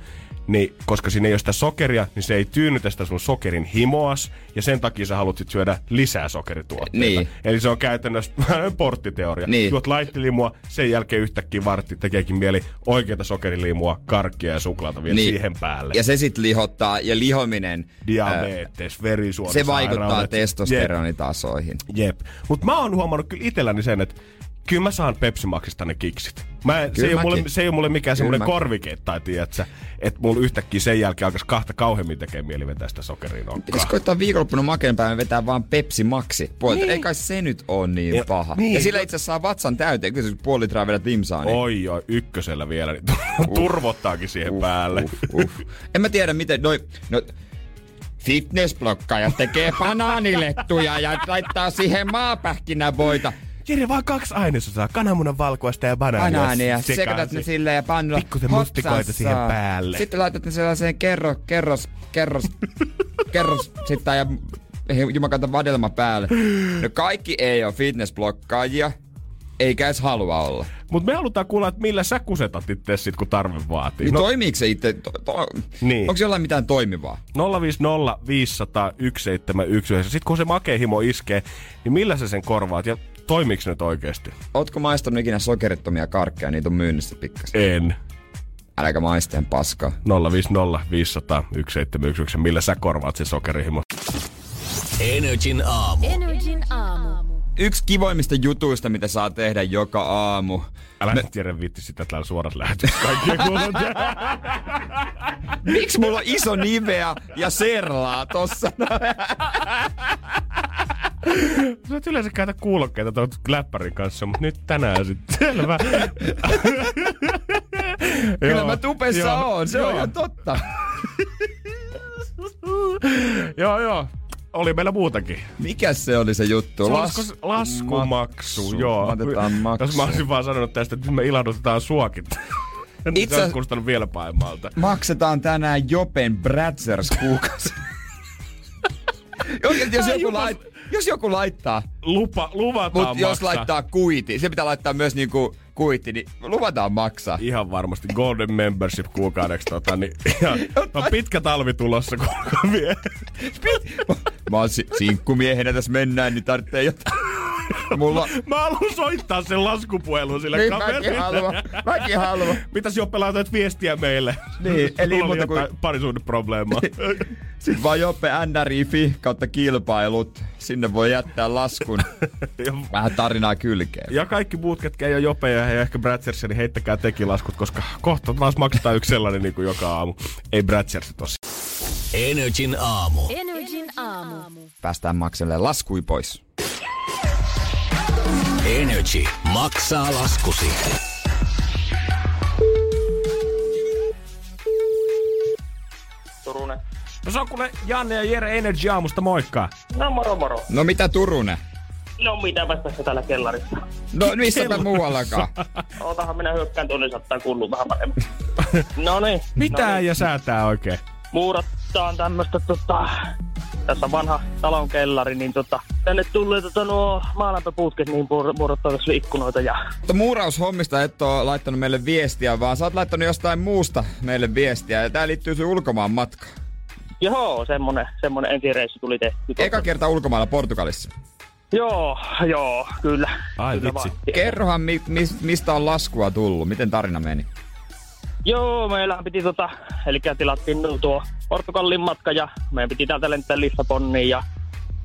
Speaker 4: niin koska siinä ei ole sitä sokeria, niin se ei tyynnytä sitä sun sokerin himoas, ja sen takia sä haluat sit syödä lisää sokerituotteita.
Speaker 3: Niin.
Speaker 4: Eli se on käytännössä porttiteoria.
Speaker 3: Niin.
Speaker 4: Juot laittilimua, sen jälkeen yhtäkkiä vartti tekeekin mieli oikeita sokerilimua, karkkia ja suklaata vielä
Speaker 3: Niin.
Speaker 4: siihen päälle.
Speaker 3: Ja se sit lihottaa, ja lihominen,
Speaker 4: Diabetes, verisuonisairaudet.
Speaker 3: se vaikuttaa
Speaker 4: Jep.
Speaker 3: testosteronitasoihin.
Speaker 4: Jep. Mutta mä oon huomannut kyllä itselläni sen, että kyllä mä saan Pepsi Maxista ne kiksit. Mä, en- se, ei ole mulle, se ei ole mulle mikään semmoinen korvike, tai tiedätkö, että mulla yhtäkkiä sen jälkeen alkaisi kahta kauheammin tekee mieli vetää sitä sokeria
Speaker 3: Pitäis
Speaker 4: nokkaan.
Speaker 3: koittaa viikonloppuna makeen päivän vetää vaan Pepsi Maxi. Puolta. Ei kai se nyt on niin
Speaker 4: Ja-
Speaker 3: paha.
Speaker 4: niin.
Speaker 3: Ja sillä itse asiassa saa vatsan täyteen. Se puoli litraa vedät limsaa. Niin.
Speaker 4: Oi, oi, ykkösellä vielä, niin turvottaakin siihen päälle.
Speaker 3: Uh, uh. En mä tiedä miten noi... No, fitnessblokkaajat tekee banaanilettuja ja laittaa siihen maapähkinävoita.
Speaker 4: Jere, vaan kaksi ainesosaa, kananmunan valkoista ja banaania.
Speaker 3: Banaania, sekoitat ne silleen ja pannulla
Speaker 4: Pikkusen mustikoita siihen päälle.
Speaker 3: Sitten laitat ne sellaiseen kerro, kerros, kerros, kerros sitten ja jumakanta vadelma päälle. No kaikki ei ole fitnessblokkaajia, eikä edes halua olla.
Speaker 4: Mut me halutaan kuulla, että millä sä kusetat itse sit, kun tarve vaatii.
Speaker 3: Niin no, toimiiko se itse? To, to,
Speaker 4: Niin.
Speaker 3: Onko jollain mitään toimivaa?
Speaker 4: 050 500 1719. Sitten kun se makehimo iskee, niin millä sä sen korvaat ja toimiiko se nyt oikeesti?
Speaker 3: Ootko maistanut ikinä sokerittomia karkkeja? Niitä on myynnissä pikkasen.
Speaker 4: En.
Speaker 3: Äläkä maisteen paskaa.
Speaker 4: 050 500 1719. Millä sä korvaat sen sokerihimo?
Speaker 2: Energin aamu.
Speaker 5: Energin aamu.
Speaker 3: Yksi kivoimmista jutuista, mitä saa tehdä joka aamu.
Speaker 4: Älä nyt Jere viitti sitä täällä suorassa lähetyksessä kaikkien.
Speaker 3: Miksi mulla on iso niveä ja serlaa tossa?
Speaker 4: Sä et yleensä käytä kuulokkeita tuon läppärin kanssa, mutta nyt tänään sitten. Selvä.
Speaker 3: Kyllä
Speaker 4: Joo,
Speaker 3: mä tupessa
Speaker 4: joo,
Speaker 3: oon, se
Speaker 4: joo.
Speaker 3: on ihan totta.
Speaker 4: Joo, joo. Oli meillä muutakin.
Speaker 3: Mikä se oli se juttu?
Speaker 4: Se
Speaker 3: Las-
Speaker 4: laskumaksu,
Speaker 3: maksu.
Speaker 4: joo.
Speaker 3: Otetaan maksu.
Speaker 4: Jos mä olisin vaan sanonut tästä, että nyt me ilahdutetaan suokin. Itse kuulostanut vielä pahemmalta.
Speaker 3: Maksetaan tänään Jopen Bratzers kuukausi. Oikeesti, jos, joku lait, jos joku laittaa,
Speaker 4: Lupa, luvataan
Speaker 3: jos
Speaker 4: maksaa.
Speaker 3: laittaa kuiti, se pitää laittaa myös niinku kuitti, niin luvataan maksaa.
Speaker 4: Ihan varmasti Golden Membership kuukaudeksi. Tota, niin, ja, on pitkä talvi tulossa, kun vie.
Speaker 3: Mä oon si- sinkkumiehenä tässä mennään, niin tarvitsee jotain. Mulla...
Speaker 4: Mä haluan soittaa sen laskupuhelun sille
Speaker 3: Niin,
Speaker 4: kaverille.
Speaker 3: mäkin haluan. Mäkin haluan.
Speaker 4: Mitäs Joppe laitoit viestiä meille?
Speaker 3: Niin, eli
Speaker 4: Sulla
Speaker 3: muuta kuin-
Speaker 4: jotain parisuhdeprobleemaa.
Speaker 3: Sitten vaan Joppe NRI.fi kautta kilpailut. Sinne voi jättää laskun. Vähän tarinaa kylkeen.
Speaker 4: Ja kaikki muut, ketkä ei ole jopeja ja ehkä Bratchersia, niin heittäkää tekin laskut, koska kohta taas maksetaan yksi sellainen niin kuin joka aamu. Ei Bratchersi tosi.
Speaker 2: Energin aamu.
Speaker 5: Energin aamu.
Speaker 3: Päästään makselle laskui pois.
Speaker 2: Energy maksaa laskusi.
Speaker 6: Turunen.
Speaker 4: No se on kuule Janne ja Jere Energy aamusta, moikka.
Speaker 6: No moro moro.
Speaker 3: No mitä Turunen?
Speaker 6: No mitäpä tässä täällä kellarissa.
Speaker 3: No missäpä muuallakaan?
Speaker 6: Ootahan minä hyökkään tuonne, saattaa kuulua vähän paremmin. no niin.
Speaker 4: Mitä
Speaker 6: no
Speaker 4: ja säätää oikein?
Speaker 6: Muurattaan tämmöstä tota... Tässä on vanha talon kellari, niin tota, tänne tulee tota nuo maalämpöputket, niin tässä ikkunoita ja...
Speaker 3: Mutta muuraushommista et ole laittanut meille viestiä, vaan sä oot laittanut jostain muusta meille viestiä. Ja tää liittyy sun ulkomaan matkaan.
Speaker 6: Joo, semmonen, semmonen ensireissu tuli tehty.
Speaker 3: Eka kerta ulkomailla Portugalissa.
Speaker 6: Joo, joo, kyllä.
Speaker 4: Ai
Speaker 6: kyllä
Speaker 4: vitsi.
Speaker 6: vaan.
Speaker 3: Kerrohan, mi- mis- mistä on laskua tullut? Miten tarina meni?
Speaker 6: Joo, meillähän piti tota, eli tilattiin tuo Portugalin matka ja meidän piti täältä lentää Lissaboniin ja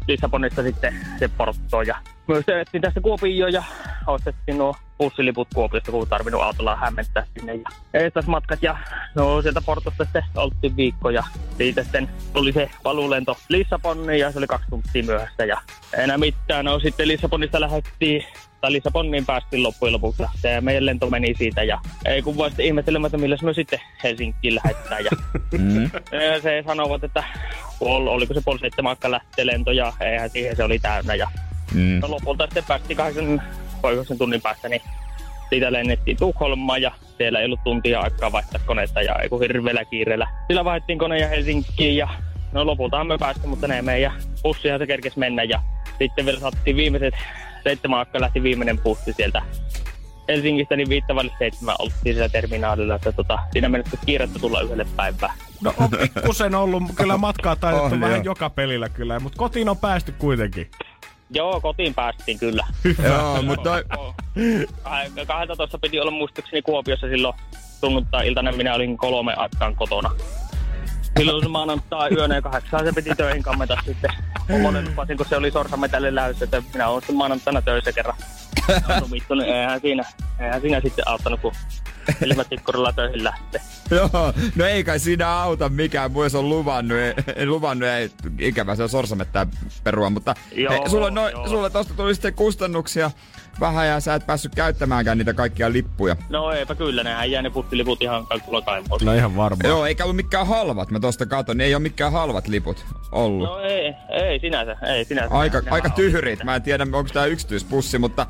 Speaker 6: Lissabonista sitten se Porttoon ja myös tehtiin tästä Kuopioon ja ostettiin nuo bussiliput Kuopiosta, kun tarvinnut autolla hämmentää sinne ja eestas matkat ja no sieltä Portosta sitten oltiin viikko ja siitä sitten tuli se paluulento Lissaboniin ja se oli kaksi tuntia myöhässä ja enää mitään. No sitten Lissabonista lähdettiin tai Lissaboniin päästiin loppujen lopuksi ja se meidän lento meni siitä ja ei kun vaan sitten ihmettelemään, että milläs me sitten Helsinkiin lähdetään ja
Speaker 3: Mm.
Speaker 6: ja se sanovat, että puol, oliko se puoli seitsemän aikaa lähtee lento ja eihän siihen se oli täynnä. Ja
Speaker 3: Mm.
Speaker 6: no lopulta sitten päästiin kahdeksan, vai yhdeksän tunnin päästä, niin siitä lennettiin Tukholmaan ja siellä ei ollut tuntia aikaa vaihtaa koneetta ja ei kun hirveellä kiireellä. Sillä vaihdettiin kone ja Helsinkiin ja no lopultahan me päästiin, mutta ne meidän bussihan se kerkesi mennä ja sitten vielä saatiin viimeiset seitsemän aikaa lähti viimeinen bussi sieltä Helsingistä, niin viittavalle seitsemän oltiin siellä terminaalilla, että tota, siinä mennessä kiirettä tulla yhdelle päivään.
Speaker 4: No on pikkusen ollut kyllä matkaa taidettu
Speaker 3: On,
Speaker 4: vähän
Speaker 3: joo.
Speaker 4: joka pelillä kyllä, mutta kotiin on päästy kuitenkin.
Speaker 6: Joo, kotiin päästiin kyllä.
Speaker 3: Joo, mutta toi...
Speaker 6: Kah- 12 piti olla muistaakseni Kuopiossa silloin sunnuntai-iltana. Minä olin kolme aikaan kotona. Silloin se maanantai yönä ja kahdeksaan se piti töihin kammeta sitten. Omonen lupasin, kun se oli sorsametälle läys, että minä olen sitten maanantaina töissä kerran. Vittu, niin eihän siinä, eihän siinä sitten auttanut, kun silmätikkurilla töihin lähtee.
Speaker 3: Joo, no ei kai siinä auta mikään, myös on luvannut, ei, ei luvannut, ei, ikävä se on sorsamettää perua, mutta
Speaker 6: Joo,
Speaker 3: hei, sulle, no,
Speaker 6: joo.
Speaker 3: sulle tosta tuli sitten kustannuksia vähän ja sä et päässyt käyttämäänkään niitä kaikkia lippuja.
Speaker 6: No eipä kyllä, nehän jää ne bussiliput ihan kaivoon.
Speaker 4: No ihan varmaan.
Speaker 3: Joo, eikä ollut mikään halvat, mä tosta katon, niin ei ole mikään halvat liput ollut.
Speaker 6: No ei, ei sinänsä, ei sinänsä.
Speaker 3: aika,
Speaker 6: Nehän
Speaker 3: aika
Speaker 6: on-
Speaker 3: tyhrit, mä en tiedä onko tää yksityispussi, mutta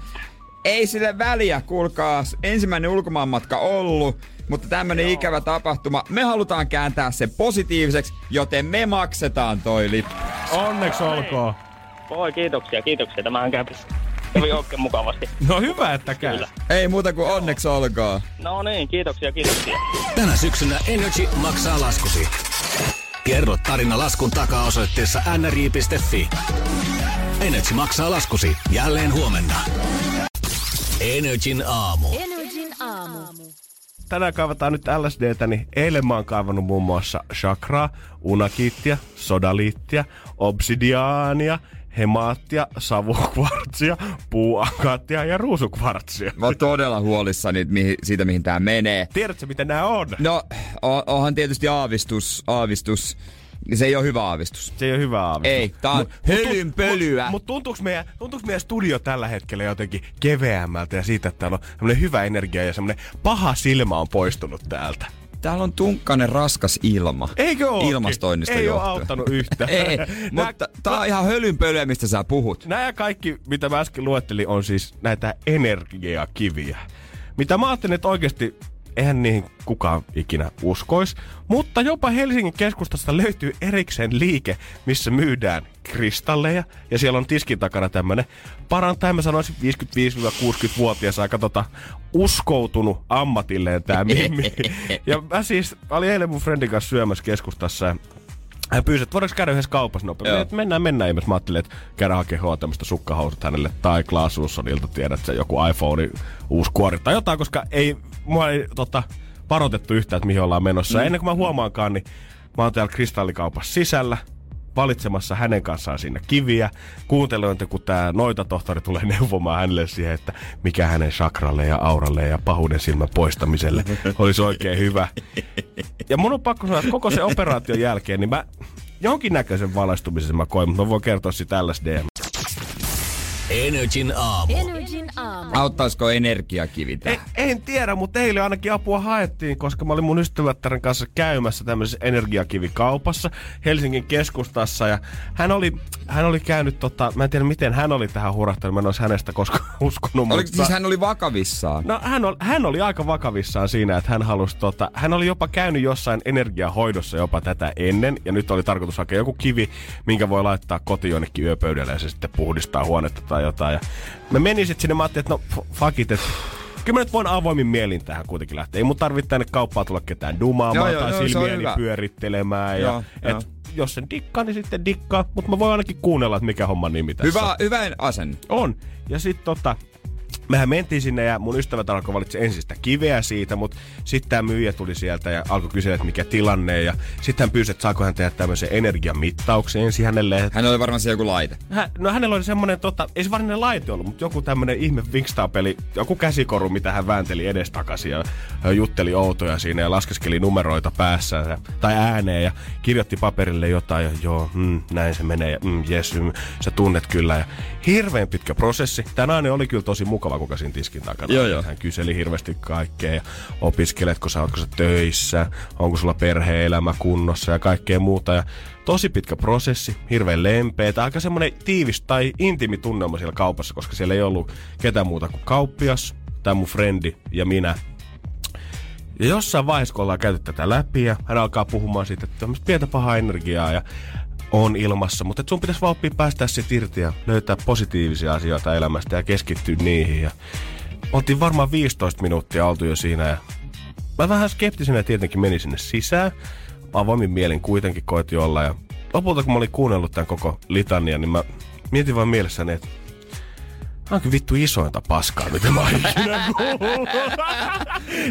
Speaker 3: ei sille väliä, kuulkaa, ensimmäinen ulkomaanmatka ollut, mutta tämmönen ikävä tapahtuma. Me halutaan kääntää se positiiviseksi, joten me maksetaan toi lippu.
Speaker 4: Onneksi olkoon.
Speaker 6: Oi, kiitoksia, kiitoksia. Tämähän kävi, kävi oikein mukavasti.
Speaker 4: No hyvä, että käy.
Speaker 6: Kyllä.
Speaker 3: Ei muuta kuin onneksi olkoon.
Speaker 6: No niin, kiitoksia, kiitoksia.
Speaker 2: Tänä syksynä Energy maksaa laskusi. Kerro tarina laskun takaa osoitteessa nri.fi. Energy maksaa laskusi jälleen huomenna. Energin aamu.
Speaker 5: Energin aamu.
Speaker 4: Tänään kaivataan nyt LSDtä, niin eilen mä oon kaivannut muun muassa chakraa, unakiittia, sodaliittia, obsidiaania, hemaattia, savukvartsia, puuakaattia ja ruusukvartsia.
Speaker 3: Mä oon todella huolissani mihin, siitä, mihin tää menee.
Speaker 4: Tiedätkö, mitä nämä on?
Speaker 3: No, onhan tietysti aavistus, aavistus. Se ei ole hyvä aavistus.
Speaker 4: Se ei ole hyvä aavistus.
Speaker 3: Ei, tää on hölynpölyä.
Speaker 4: Mutta mut tuntuuko meidän, tuntuuko meidän studio tällä hetkellä jotenkin keveämmältä ja siitä, että täällä on semmoinen hyvä energia ja semmoinen paha silmä on poistunut täältä?
Speaker 3: Täällä on tunkkainen raskas ilma.
Speaker 4: Eikö oo?
Speaker 3: Ilmastoinnista
Speaker 4: Ei
Speaker 3: johtuen.
Speaker 4: auttanut yhtään.
Speaker 3: Ei,
Speaker 4: Nää-
Speaker 3: mutta tää on ihan hölynpölyä, mistä sä puhut.
Speaker 4: Nämä kaikki, mitä mä äsken luettelin, on siis näitä energiakiviä. Mitä mä ajattelin, että oikeasti eihän niihin kukaan ikinä uskois. Mutta jopa Helsingin keskustasta löytyy erikseen liike, missä myydään kristalleja. Ja siellä on tiskin takana tämmönen parantaen mä sanoisin 55-60-vuotias aika tota uskoutunut ammatilleen tää mimmi. ja mä siis olin eilen mun friendin kanssa syömässä keskustassa ja hän pyysi, että voidaanko käydä yhdessä kaupassa nopeasti. Että mennään, mennään ihmeessä. Mä ajattelin, että käydään hakemaan tämmöistä sukkahousut hänelle. Tai Klaas Ulssonilta tiedät, että se joku iPhone uusi kuori tai jotain, koska ei, mua ei tota, varoitettu yhtään, että mihin ollaan menossa. Mm. Ennen kuin mä huomaankaan, niin mä oon täällä kristallikaupassa sisällä valitsemassa hänen kanssaan siinä kiviä. Kuuntelin, että kun tämä noita tohtori tulee neuvomaan hänelle siihen, että mikä hänen chakralle ja auralle ja pahuuden silmän poistamiselle olisi oikein hyvä. Ja mun on pakko sanoa, että koko se operaation jälkeen, niin mä jonkinnäköisen valaistumisen mä koin, mutta mä voin kertoa sitä LSD.
Speaker 2: Energin aamu.
Speaker 5: Energin aamu.
Speaker 3: Auttaisiko energiakivi
Speaker 4: Ei,
Speaker 3: tähän?
Speaker 4: en tiedä, mutta eilen ainakin apua haettiin, koska mä olin mun ystävättären kanssa käymässä tämmöisessä energiakivikaupassa Helsingin keskustassa. Ja hän oli, hän oli käynyt, tota, mä en tiedä miten hän oli tähän hurahtanut, mä en olisi hänestä koskaan uskonut.
Speaker 3: Oliko
Speaker 4: mutta-
Speaker 3: siis hän oli vakavissaan?
Speaker 4: No hän, oli, hän oli aika vakavissaan siinä, että hän halusi, tota, hän oli jopa käynyt jossain energiahoidossa jopa tätä ennen, ja nyt oli tarkoitus hakea joku kivi, minkä voi laittaa kotiin jonnekin yöpöydälle, ja se sitten puhdistaa huonetta tai jotain. Ja mä menin sitten sinne, mä ajattelin, että no fuck it, että Kyllä mä nyt voin avoimin mielin tähän kuitenkin lähteä. Ei mun tarvitse tänne kauppaan tulla ketään dumaamaan
Speaker 3: Joo, joo,
Speaker 4: tai
Speaker 3: joo,
Speaker 4: silmiäni pyörittelemään.
Speaker 3: Joo,
Speaker 4: ja,
Speaker 3: joo.
Speaker 4: et, jos sen dikkaa, niin sitten dikkaa. Mutta mä voin ainakin kuunnella, että mikä homman nimi tässä.
Speaker 3: Hyvä, hyvä asenne.
Speaker 4: On. Ja sitten tota, mehän mentiin sinne ja mun ystävät alkoi valitse ensin sitä kiveä siitä, mutta sitten tämä myyjä tuli sieltä ja alkoi kysyä, että mikä tilanne. Ja sitten hän pyysi, että saako hän tehdä tämmöisen energiamittauksen ensin hänelle.
Speaker 3: Hän oli varmaan se joku laite.
Speaker 4: Hän, no hänellä oli semmonen, tota, ei se varsinainen laite ollut, mutta joku tämmönen ihme Wingstar-peli, joku käsikoru, mitä hän väänteli edestakaisin ja jutteli outoja siinä ja laskeskeli numeroita päässä ja, tai ääneen ja kirjoitti paperille jotain ja joo, mm, näin se menee ja mm, jes, mm, sä tunnet kyllä. Ja hirveän pitkä prosessi. Tämä nainen oli kyllä tosi mukava, kuka siinä tiskin takana.
Speaker 3: Joo, joo.
Speaker 4: Hän kyseli hirveästi kaikkea opiskeletko sä, ootko sä töissä, onko sulla perhe-elämä kunnossa ja kaikkea muuta. Ja tosi pitkä prosessi, hirveän lempeä, tai aika semmoinen tiivis tai intiimi tunnelma siellä kaupassa, koska siellä ei ollut ketään muuta kuin kauppias, tämä mun frendi ja minä. Ja jossain vaiheessa, kun ollaan käyty tätä läpi ja hän alkaa puhumaan siitä, että tämmöistä pientä pahaa energiaa ja on ilmassa, mutta sun pitäisi vaan oppia päästä siitä irti ja löytää positiivisia asioita elämästä ja keskittyä niihin. Ja oltiin varmaan 15 minuuttia oltu jo siinä ja mä vähän skeptisenä tietenkin menin sinne sisään. Avoimin mielin kuitenkin koitin olla ja lopulta kun mä olin kuunnellut tämän koko litania, niin mä mietin vaan mielessäni, että Tämä on kyllä vittu isointa paskaa, mitä mä oon ikinä kuullut.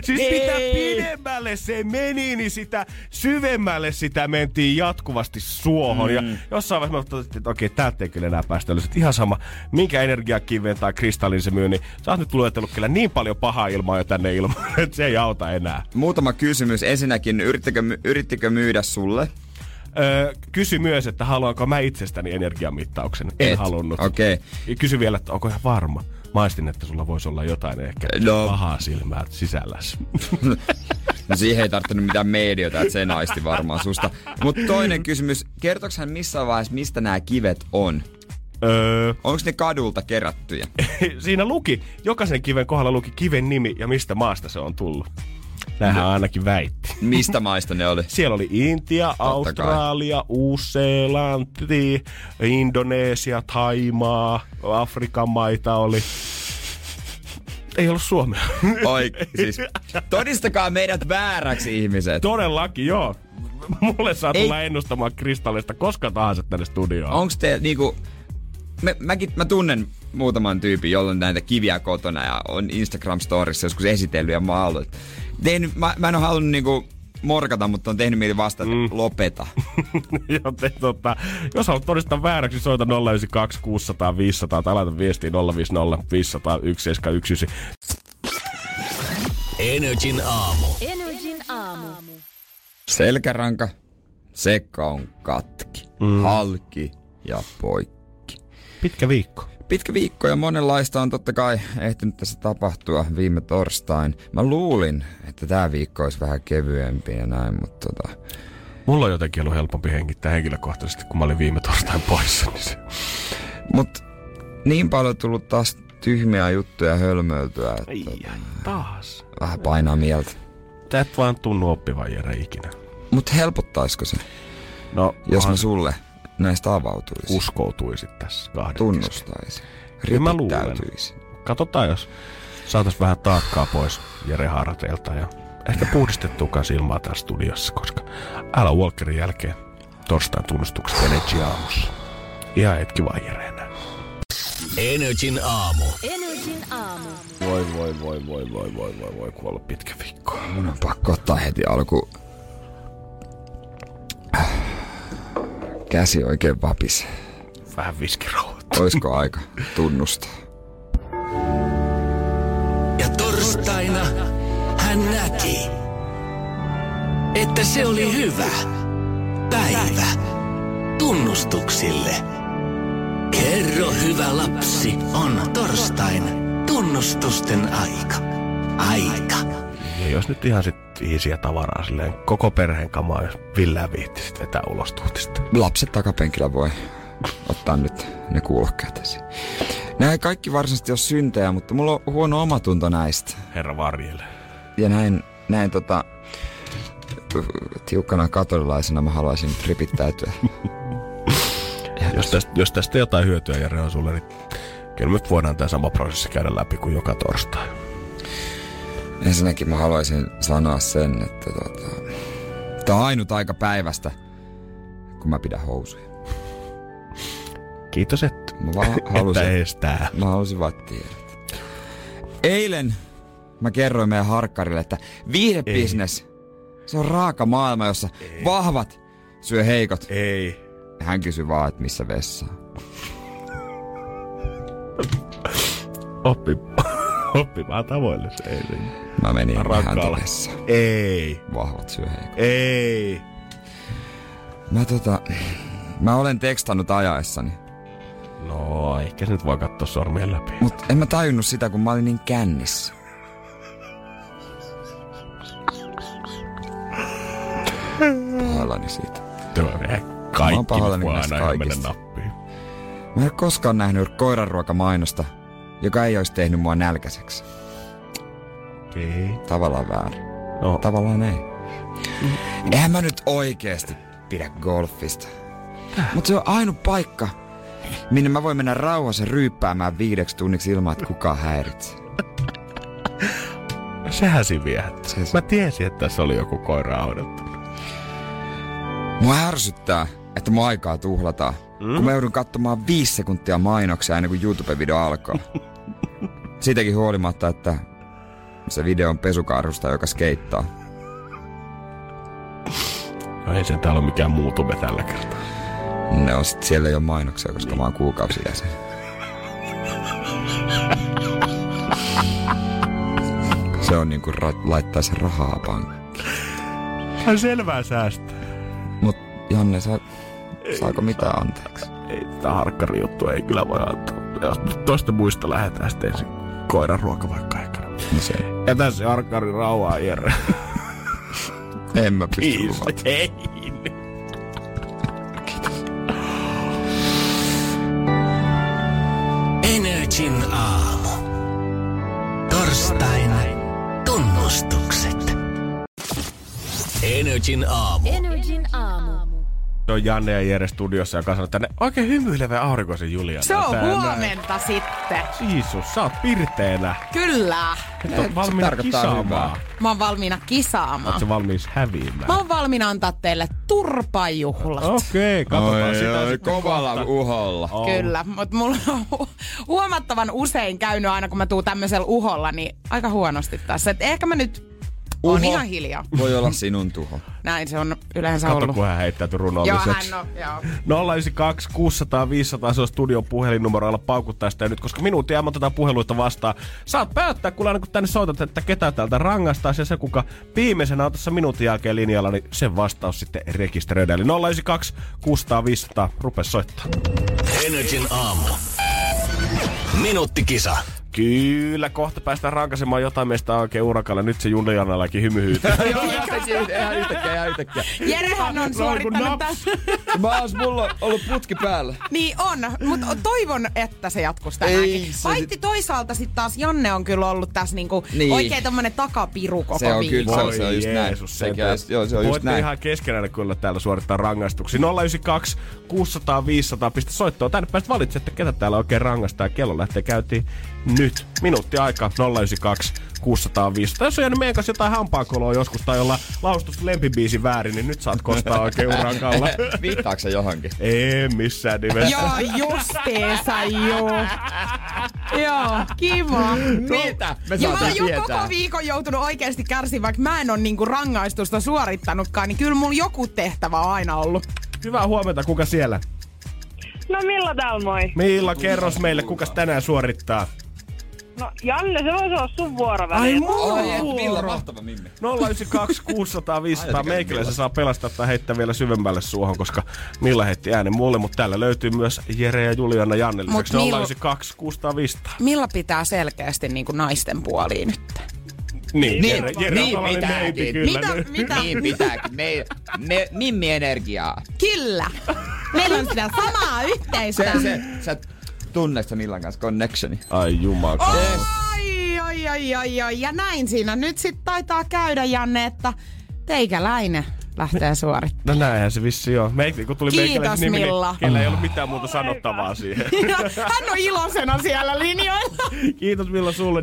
Speaker 4: siis mitä pidemmälle se meni, niin sitä syvemmälle sitä mentiin jatkuvasti suohon. Mm. Ja jossain vaiheessa mä totesin, että okei, täältä ei kyllä enää päästä ylös. Ihan sama, minkä energiakiveen tai kristallin se myy, niin sä oot nyt luetellut kyllä niin paljon pahaa ilmaa jo tänne ilmaan, että se ei auta enää.
Speaker 3: Muutama kysymys. Ensinnäkin, yrittikö, yrittikö myydä sulle?
Speaker 4: Öö, kysy myös, että haluanko mä itsestäni energiamittauksen. En
Speaker 3: Et.
Speaker 4: halunnut.
Speaker 3: Okei.
Speaker 4: Ja Kysy vielä, että onko ihan varma. Maistin, että sulla voisi olla jotain ehkä
Speaker 3: No.
Speaker 4: pahaa silmää sisälläsi.
Speaker 3: No siihen ei tarttunut mitään mediota, että se naisti varmaan susta. Mutta toinen kysymys. Kertoks hän missään vaiheessa, mistä nämä kivet on?
Speaker 4: öö,
Speaker 3: Onko ne kadulta kerättyjä?
Speaker 4: siinä luki, jokaisen kiven kohdalla luki kiven nimi ja mistä maasta se on tullut. Näinhän ainakin väitti.
Speaker 3: Mistä maista ne oli?
Speaker 4: Siellä oli Intia, Australia, Uusi-Seelanti, Indonesia, Taimaa, Afrikan maita oli. Ei ollut Suomea.
Speaker 3: Oi, siis todistakaa meidät vääräksi ihmiset.
Speaker 4: Todellakin, joo. Mulle saa
Speaker 3: Ei-
Speaker 4: tulla ennustamaan kristallista koska tahansa tänne studioon.
Speaker 3: Onks te niinku... Mä, mäkin, mä tunnen muutaman tyypin, jolla on näitä kiviä kotona ja on Instagram-storissa joskus esitellyt ja maallut. Tehnyt, mä, mä en ole halunnut niinku morkata, mutta on tehnyt mieli vastata, mm. lopeta.
Speaker 4: Joten tota, jos haluat todistaa vääräksi, soita 092 600 500 tai laita viestiin 050 500 1719.
Speaker 2: Energin aamu.
Speaker 5: Energin aamu.
Speaker 3: Selkäranka, sekka on katki, mm. halki ja poikki.
Speaker 4: Pitkä viikko.
Speaker 3: Pitkä viikko ja monenlaista on totta kai ehtinyt tässä tapahtua viime torstain. Mä luulin, että tämä viikko olisi vähän kevyempi ja näin, mutta tota,
Speaker 4: Mulla on jotenkin ollut helpompi hengittää henkilökohtaisesti, kun mä olin viime torstain poissa. Niin se...
Speaker 3: Mut niin paljon tullut taas tyhmiä juttuja hölmöiltyä, että
Speaker 4: ai, taas.
Speaker 3: vähän painaa mieltä.
Speaker 4: Tää et vaan tunnu oppivan Jere ikinä.
Speaker 3: Mut helpottaisiko se,
Speaker 4: No,
Speaker 3: jos mä sulle näistä avautuisin,
Speaker 4: uskoutuisit tässä kahden
Speaker 3: tunnustaisin,
Speaker 4: Kyllä mä luulen.
Speaker 3: ripittäytyisin?
Speaker 4: Katsotaan, jos saatais vähän taakkaa pois Jere harteilta ja ehkä puhdistettuukaan silmaa täällä studiossa, koska älä Walkerin jälkeen torstain tunnustukset Energy aamussa. Ihan hetki vaan Jere enää.
Speaker 2: Energin aamu.
Speaker 5: Energin aamu.
Speaker 4: Voi, voi, voi, voi, voi, voi, voi, voi, kun ollut pitkä viikko.
Speaker 3: Mun on pakko ottaa heti alku. Käsi oikein vapis.
Speaker 4: Vähän viskirauhat.
Speaker 3: Oisko aika tunnustaa?
Speaker 2: Ja torstaina hän näki, että se oli hyvä päivä tunnustuksille. Kerro hyvä lapsi, on torstain tunnustusten aika. Aika.
Speaker 4: Ja jos nyt ihan sit iisiä tavaraa silleen koko perheen kamaa, jos Villää viitti sit vetää ulos tuutista.
Speaker 3: Lapset takapenkillä voi ottaa nyt ne kuulokkeet esiin. Nämä ei kaikki varsinaisesti ole syntejä, mutta mulla on huono omatunto näistä.
Speaker 4: Herra varjele.
Speaker 3: Ja näin, näin tota, tiukkana katolilaisena mä haluaisin ripittäytyä.
Speaker 4: Jos tästä, jos tästä jotain hyötyä Jere on sulle, niin kyllä me voidaan tämä sama prosessi käydä läpi kuin joka torstai.
Speaker 3: Ensinnäkin mä haluaisin sanoa sen, että tota, tää on ainut aika päivästä, kun mä pidän housuja.
Speaker 4: Kiitos, että,
Speaker 3: Mä vaan
Speaker 4: että
Speaker 3: halusin,
Speaker 4: estää.
Speaker 3: mä halusin vaan tiedät. Eilen mä kerroin meidän harkkarille, että viihdebisnes, se on raaka maailma, jossa vahvat syö heikot.
Speaker 4: Ei.
Speaker 3: Hän kysyi vaan, että missä vessa.
Speaker 4: Oppi, oppimaan tavoille se ei.
Speaker 3: Mä menin
Speaker 4: Rakkaalla.
Speaker 3: häntä vessaan.
Speaker 4: Ei.
Speaker 3: Vahvat syö heikot.
Speaker 4: Ei.
Speaker 3: Mä tota, mä olen tekstannut ajaessani.
Speaker 4: No, ehkä se nyt voi katsoa sormien läpi.
Speaker 3: Mut en mä tajunnut sitä, kun mä olin niin kännissä. Pahoillani siitä.
Speaker 4: Tuo menee
Speaker 3: Mä oon
Speaker 4: kaikki
Speaker 3: pahoillani näistä
Speaker 4: mennä
Speaker 3: kaikista.
Speaker 4: nappiin.
Speaker 3: Mä en ole koskaan nähnyt koiranruokamainosta, joka ei olisi tehnyt mua nälkäiseksi.
Speaker 4: Okei.
Speaker 3: Tavallaan väärin.
Speaker 4: No,
Speaker 3: Tavallaan ei. Eihän mä nyt oikeesti pidä golfista. Mutta se on ainut paikka, minne mä voin mennä rauhassa ryyppäämään viideksi tunniksi ilman, että kukaan häiritsee.
Speaker 4: sehän viehättää.
Speaker 3: Se-
Speaker 4: Mä tiesin, että tässä oli joku koira odottanut.
Speaker 3: Mua ärsyttää, että mun aikaa tuhlataan, mm? kun mä joudun katsomaan viisi sekuntia mainoksia ennen kuin YouTube-video alkaa. Siitäkin huolimatta, että se video on pesukarhusta, joka skeittaa.
Speaker 4: No ei se täällä ole mikään muutube tällä kertaa.
Speaker 3: Ne on sit, siellä ei ole mainoksia, koska mä oon kuukausijäsen. Se on niinku ra- laittaisi rahaa pankkiin.
Speaker 4: Hän selvää säästää.
Speaker 3: Mut Janne, sä, saako mitään anteeksi?
Speaker 4: Ei tätä harkkari juttu ei kyllä voi antaa. Jos toista muista lähdetään sitten ensin koiran ruoka vaikka aikana.
Speaker 3: No se,
Speaker 4: Ja tässä harkkari rauhaa, Jere.
Speaker 3: en mä pysty luvata.
Speaker 4: Ei.
Speaker 2: Energin aamu. Torstain tunnustukset. Energin aamu.
Speaker 5: Energin aamu.
Speaker 4: Se on Janne ja Jere studiossa, joka sanoo tänne oikein hymyilevä aurinkoisen Juliana.
Speaker 7: Se on
Speaker 4: tänään.
Speaker 7: huomenta sitten.
Speaker 4: Jeesus, sä oot pirteänä.
Speaker 7: Kyllä.
Speaker 4: Et on valmiina kisaamaan.
Speaker 3: hyvää.
Speaker 7: Mä oon valmiina kisaamaan.
Speaker 4: Oot sä valmis häviämään?
Speaker 7: Mä oon valmiina antaa teille turpajuhlat.
Speaker 4: Okei, katsotaan
Speaker 3: Oi,
Speaker 4: sitä
Speaker 3: oi, kovalla
Speaker 4: kohta.
Speaker 3: uholla.
Speaker 4: On.
Speaker 7: Kyllä, mutta mulla on hu- huomattavan usein käynyt aina, kun mä tuun tämmöisellä uholla, niin aika huonosti tässä. Et ehkä mä nyt on
Speaker 3: Uho.
Speaker 7: ihan hiljaa.
Speaker 3: Voi olla sinun tuho.
Speaker 7: Näin se on yleensä
Speaker 4: Kato,
Speaker 7: ollut.
Speaker 4: kun hän heittäytyi
Speaker 7: Joo,
Speaker 4: runolliseksi.
Speaker 7: hän on, joo.
Speaker 4: 092 600 500, se on studion puhelinnumeroilla paukuttaa sitä nyt, koska minuutin ajan otetaan puheluita vastaan. Saat päättää, kun aina kun tänne soitat, että ketä täältä rangaistaan, ja se kuka viimeisenä on tässä minuutin jälkeen linjalla, niin sen vastaus sitten rekisteröidään. Eli 092 600 500, rupes soittaa.
Speaker 2: Energin aamu. Minuuttikisa.
Speaker 4: Kyllä, kohta päästään rankasemaan jotain meistä oikein urakalle. Nyt se Julianallakin hymyhyytää.
Speaker 3: Joo, ihan yhtäkkiä, ihan yhtäkkiä.
Speaker 7: Jerehän on suorittanut
Speaker 4: naps.
Speaker 7: tämän.
Speaker 3: Mä oon mulla ollut putki päällä.
Speaker 7: Niin on, mutta toivon, että se jatkuisi
Speaker 3: Ei,
Speaker 7: tänäänkin.
Speaker 3: se
Speaker 7: Paitsi toisaalta sitten taas Janne on kyllä ollut tässä niinku
Speaker 3: Niin.
Speaker 7: oikein tommonen takapiru koko
Speaker 3: Se on kyllä, se on, se on just näin.
Speaker 4: Jeesus,
Speaker 3: just- joo, se on just
Speaker 4: Voitte
Speaker 3: näin.
Speaker 4: ihan keskenään kyllä täällä suorittaa rangaistuksia. 092 600 500 pistä soittoa. Tänne päästä valitsette, ketä täällä oikein rangaistaan. Kello lähtee käyntiin nyt. Minuutti aika 092 600 500. Jos on jäänyt meidän kanssa jotain hampaankoloa joskus tai olla laustusta lempibiisi väärin, niin nyt saat kostaa oikein urakalla.
Speaker 3: Viittaako se johonkin?
Speaker 4: Ei missään nimessä.
Speaker 7: Joo, justeesa joo. Joo, kiva.
Speaker 3: Mitä? Me
Speaker 7: Ja mä oon jo koko viikon joutunut oikeasti kärsimään, vaikka mä en ole niinku rangaistusta suorittanutkaan, niin kyllä mulla joku tehtävä on aina ollut.
Speaker 4: Hyvää huomenta, kuka siellä?
Speaker 8: No Milla täällä moi.
Speaker 4: Milla, kerros meille, kuka tänään suorittaa?
Speaker 8: No Janne, se voisi olla sun vuoro
Speaker 4: Ai mulla
Speaker 3: Oi, et, Villa,
Speaker 4: vuoro.
Speaker 3: mahtava Mimmi.
Speaker 4: 092 600 500
Speaker 3: Ai,
Speaker 4: meikäläisen
Speaker 3: Villa.
Speaker 4: saa pelastaa tai heittää vielä syvemmälle suohon, koska Milla heitti äänen mulle, mutta täällä löytyy myös Jere ja Juliana Janne lisäksi
Speaker 7: Mill-
Speaker 4: 092 600 500.
Speaker 7: Milla pitää selkeästi niin kuin naisten puoliin nyt?
Speaker 4: Niin,
Speaker 3: Niin,
Speaker 4: Jere, Jere on
Speaker 3: niin
Speaker 4: tällainen
Speaker 3: pitääkin.
Speaker 4: kyllä.
Speaker 7: Mitä,
Speaker 4: nyt.
Speaker 7: mitä?
Speaker 3: Niin pitääkin. Me, me, Mimmi energiaa.
Speaker 7: Kyllä. Meillä on sitä samaa yhteistä.
Speaker 3: Se, se, sä tunnet sä Millan kanssa connectioni.
Speaker 4: Ai jumala.
Speaker 7: Oi, oi, oi, oi, oi. Ja näin siinä nyt sitten taitaa käydä, Janne, että teikäläinen lähtee suorittamaan.
Speaker 4: No näinhän se vissi on. Meik- kun tuli
Speaker 7: Kiitos,
Speaker 4: nimi,
Speaker 7: Milla.
Speaker 4: niin kellä ei ollut mitään muuta sanottavaa siihen.
Speaker 7: Hän on iloisena siellä linjoilla.
Speaker 4: Kiitos Milla sulle.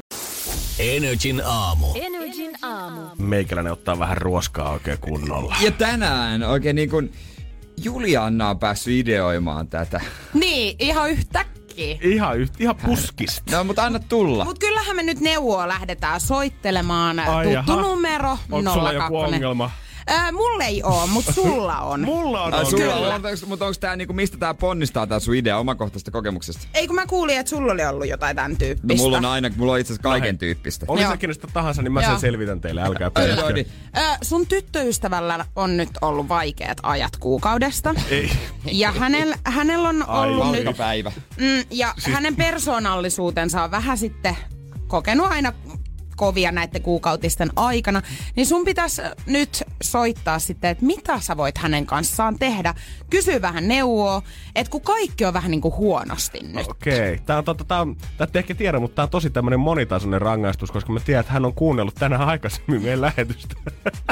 Speaker 2: Energin aamu.
Speaker 5: Energin aamu.
Speaker 4: Meikäläinen ottaa vähän ruoskaa oikein kunnolla.
Speaker 3: Ja tänään oikein niin kuin Julianna on päässyt ideoimaan tätä.
Speaker 7: Niin, ihan yhtäkkiä.
Speaker 4: Ihan, yht, ihan puskista.
Speaker 3: No, mutta anna tulla.
Speaker 7: Mut kyllähän me nyt neuvoa lähdetään soittelemaan.
Speaker 4: Ai
Speaker 7: Tuttu
Speaker 4: jaha.
Speaker 7: numero
Speaker 4: Onko sulla joku
Speaker 7: 02.
Speaker 4: ongelma?
Speaker 7: Ää, mulle ei oo, mut sulla on.
Speaker 4: Mulla on
Speaker 3: Ai, sulla,
Speaker 4: ongelma.
Speaker 3: on, onks, mutta onko tää niinku, mistä tää ponnistaa tää sun idea omakohtaisesta kokemuksesta?
Speaker 7: Ei kun mä kuulin, että sulla oli ollut jotain tämän
Speaker 3: No
Speaker 7: tyyppistä.
Speaker 3: mulla on aina, mulla on itse asiassa kaiken
Speaker 4: No
Speaker 3: tyyppistä.
Speaker 4: Oli se kenestä tahansa, niin mä
Speaker 7: Joo.
Speaker 4: sen selvitän teille. Älkää
Speaker 3: Ai,
Speaker 4: pelätkö.
Speaker 3: joo, niin.
Speaker 7: Ö, sun tyttöystävällä on nyt ollut vaikeat ajat kuukaudesta.
Speaker 4: Ei.
Speaker 7: Ja hänellä, hänellä on ollut nyt...
Speaker 3: Valtapäivä.
Speaker 7: Mm, ja siis... hänen persoonallisuutensa on vähän sitten kokenut aina kovia näiden kuukautisten aikana, niin sun pitäisi nyt soittaa sitten, että mitä sä voit hänen kanssaan tehdä. Kysy vähän neuvoa, että kun kaikki on vähän niin kuin huonosti nyt.
Speaker 4: Okei. Tää on, tota, tää on, tää ehkä tiedä, mutta tää on tosi tämmönen monitasoinen rangaistus, koska mä tiedän, että hän on kuunnellut tänään aikaisemmin meidän lähetystä.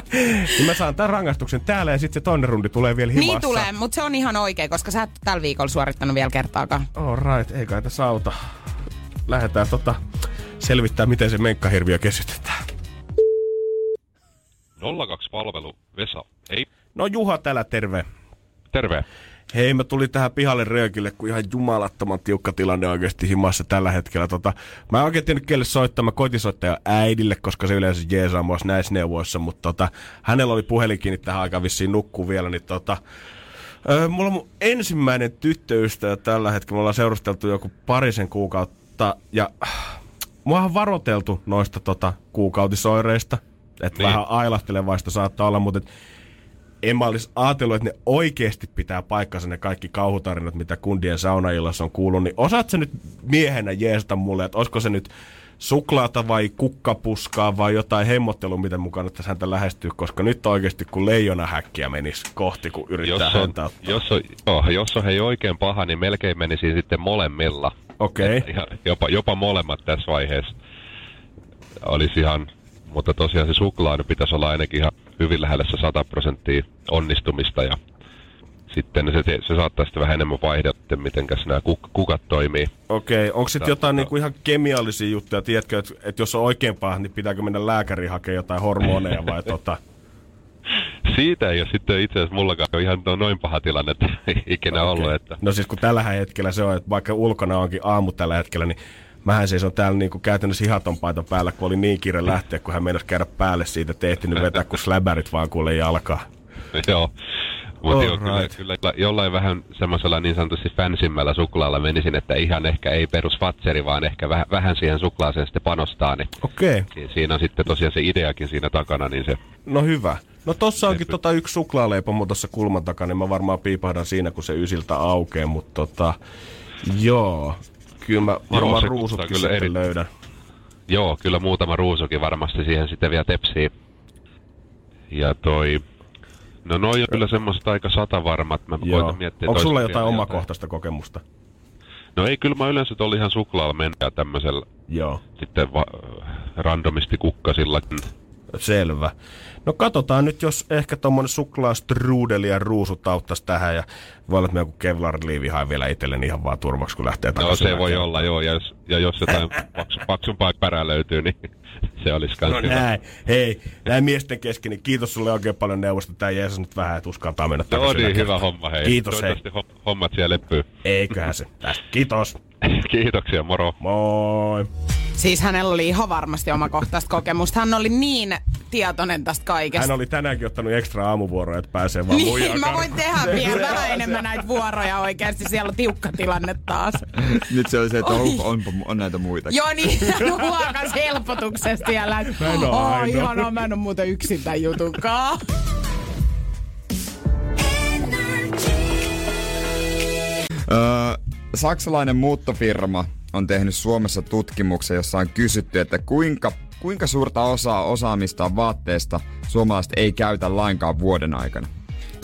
Speaker 4: niin mä saan tämän rangaistuksen täällä ja sitten se toinen rundi tulee vielä himassa.
Speaker 7: Niin tulee, mutta se on ihan oikein, koska sä et tällä viikolla suorittanut vielä kertaakaan.
Speaker 4: All right, ei kai tässä auta. Lähdetään tota selvittää, miten se menkkahirviö kesytetään.
Speaker 9: 02-palvelu, Vesa. Ei,
Speaker 4: No Juha täällä, terve.
Speaker 9: terve.
Speaker 4: Hei, mä tulin tähän pihalle röökille, kun ihan jumalattoman tiukka tilanne oikeasti himassa tällä hetkellä. Tota, mä en oikein tiennyt kelle soittaa. Mä koitin soittaa jo äidille, koska se yleensä jeesaa mua näissä neuvoissa. Mutta tota, hänellä oli puhelin kiinni tähän aikaan vissiin nukkuu vielä. Niin tota, öö, mulla on mun ensimmäinen tyttöystävä tällä hetkellä. Me ollaan seurusteltu joku parisen kuukautta. Ja mua on varoteltu noista tota, kuukautisoireista. Että
Speaker 9: Niin.
Speaker 4: vähän ailahtelevaista saattaa olla, mutta et en mä olisi ajatellut, että ne oikeasti pitää paikkansa ne kaikki kauhutarinat, mitä kundien saunaillassa on kuullut, niin osaat sä nyt miehenä jeesata mulle, että olisiko se nyt suklaata vai kukkapuskaa vai jotain hemmottelua, miten mukaan nyt häntä lähestyy, koska nyt oikeasti kun leijona häkkiä menisi kohti, kun yrittää
Speaker 9: Jos on,
Speaker 4: häntä ottaa.
Speaker 9: jos, on, joo, jos on hei oikein paha, niin melkein menisi sitten molemmilla.
Speaker 4: Okei.
Speaker 9: Ihan, jopa, jopa molemmat tässä vaiheessa olisi ihan, mutta tosiaan se suklaa nyt pitäisi olla ainakin ihan hyvin lähellä se 100 prosenttia onnistumista ja sitten se, se saattaa sitten vähän enemmän vaihdella, että mitenkäs nämä kuk, kukat toimii.
Speaker 4: Okei, onko sitten jotain niinku ihan kemiallisia juttuja, tiedätkö, että, että jos on oikein paha, niin pitääkö mennä lääkäriin hakemaan jotain hormoneja vai tota?
Speaker 9: Siitä ei ole sitten itse asiassa mullakaan ihan noin paha tilanne, että ikinä
Speaker 4: Okei.
Speaker 9: ollut. Että,
Speaker 4: No siis kun tällä hetkellä se on, että vaikka ulkona onkin aamu tällä hetkellä, niin mähän siis on täällä niinku käytännössä hihaton paita päällä, kun oli niin kiire lähteä, kun hän meinasi käydä päälle siitä, että ehtinyt vetää, kun släbärit vaan kuule jalkaa.
Speaker 9: Joo. Mutta joo,
Speaker 4: Alright.
Speaker 9: kyllä, kyllä, jollain vähän semmoisella niin sanotusti fansimmällä suklaalla menisin, että ihan ehkä ei perus fatseri, vaan ehkä vähän, vähän siihen suklaaseen sitten panostaa, niin
Speaker 4: Okei,
Speaker 9: si- siinä on sitten tosiaan se ideakin siinä takana, niin se
Speaker 4: no hyvä. No tossa onkin tota yksi suklaaleipomo tuossa kulman takana, niin mä varmaan piipahdan siinä, kun se ysiltä aukeaa, mutta tota, joo. Kyllä mä varmaan
Speaker 9: se
Speaker 4: ruusutkin
Speaker 9: kyllä eri-
Speaker 4: löydän.
Speaker 9: Joo, kyllä muutama ruusukin varmasti siihen sitten vielä tepsii. Ja toi... No noi on kyllä semmoiset aika satavarmat. Mä
Speaker 4: Joo.
Speaker 9: koitan miettiä,
Speaker 4: Onko sulla jotain
Speaker 9: vielä
Speaker 4: omakohtaista kokemusta?
Speaker 9: No ei, kyllä mä yleensä oli ihan suklaalla mennä tämmöisellä
Speaker 4: Joo.
Speaker 9: sitten va- randomisti kukkasillakin.
Speaker 4: Selvä. No katsotaan nyt, jos ehkä tommonen suklaastrudeli ja ruusut auttaisi tähän ja voi olla, että me joku kevlar-liivi haen vielä itselleni ihan vaan turvaksi, kun lähtee
Speaker 9: No
Speaker 4: takaisin.
Speaker 9: se voi olla, joo. Ja jos, ja jos jotain paksu, paksumpaa pärää löytyy, niin se olisi kans
Speaker 4: No
Speaker 9: hyvä.
Speaker 4: näin. Hei, näin miesten kesken, niin kiitos sulle oikein paljon neuvosta. Tää Jeesus nyt vähän, että uskaltaa mennä
Speaker 9: No
Speaker 4: takaisin.
Speaker 9: niin,
Speaker 4: yllä
Speaker 9: hyvä
Speaker 4: kertaa.
Speaker 9: homma, hei.
Speaker 4: Kiitos, hei.
Speaker 9: Hommat siellä leppyy.
Speaker 4: Eiköhän se. Tästä. Kiitos.
Speaker 9: Kiitoksia, moro.
Speaker 4: Moi.
Speaker 7: Siis hänellä oli ihan varmasti omakohtaista kokemusta. Hän oli niin tietoinen tästä kaikesta.
Speaker 4: Hän oli tänäänkin ottanut ekstra aamuvuoroja, että pääsee vaan
Speaker 7: Niin, mä voin tehdä vielä vähän enemmän näitä vuoroja oikeasti. Siellä on tiukka tilanne taas.
Speaker 3: Nyt se oli se, että on, on, on näitä muita.
Speaker 7: Joo niin, huokas helpotuksesta siellä.
Speaker 4: Mä en oo
Speaker 7: "Aa,
Speaker 4: ainoa."
Speaker 7: ihanaa, mä en oo muuten yksin tämän jutunkaan.
Speaker 3: Öö, saksalainen muuttofirma on tehnyt Suomessa tutkimuksen, jossa on kysytty, että kuinka, kuinka suurta osaa osaamista vaatteesta suomalaiset ei käytä lainkaan vuoden aikana.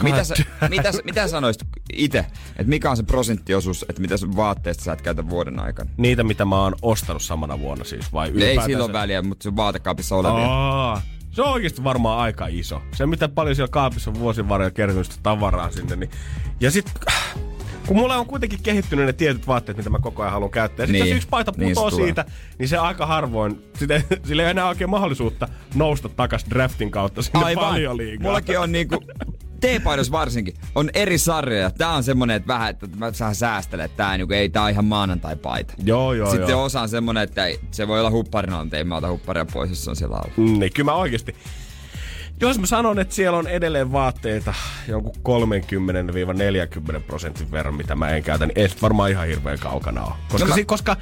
Speaker 3: Mitä sä, mitä, mitä sanoisit itse, että mikä on se prosenttiosuus, että mitä sun vaatteesta sä et käytä vuoden aikana?
Speaker 4: Niitä, mitä mä oon ostanut samana vuonna siis, vai
Speaker 3: Ei
Speaker 4: ylipäätänsä?
Speaker 3: silloin väliä, mutta sun vaatekaapissa olevia.
Speaker 4: Aa, se on oikeasti varmaan aika iso. Se, mitä paljon siellä kaapissa on vuosien varrella kertynyt sitä tavaraa sinne. Niin... Ja sit, kun mulla on kuitenkin kehittynyt ne tietyt vaatteet, mitä mä koko ajan haluan käyttää. Ja sit
Speaker 3: Niin,
Speaker 4: jos yksi paita
Speaker 3: niin
Speaker 4: putoo
Speaker 3: tulee.
Speaker 4: siitä, niin se aika harvoin, sitä, sillä ei enää oikein mahdollisuutta nousta takas draftin kautta sinne
Speaker 3: Aivan.
Speaker 4: paljon liikaa.
Speaker 3: Mullakin on niinku, T-paidos varsinkin, on eri sarjoja. Tää on semmonen, että vähän, että mä saan säästellä, että tää, niinku, ei tää on ihan maanantai-paita.
Speaker 4: Joo, joo,
Speaker 3: Sitten
Speaker 4: joo.
Speaker 3: osa on semmonen, että ei, se voi olla hupparina, mutta ei mä ota hupparia pois, jos se on siellä alla.
Speaker 4: Niin, kyllä mä oikeasti. Jos mä sanon, että siellä on edelleen vaatteita jonkun 30-40 prosentin verran, mitä mä en käytä, niin ei varmaan ihan hirveän kaukana ole. Koska,
Speaker 3: No mä-
Speaker 4: si- koska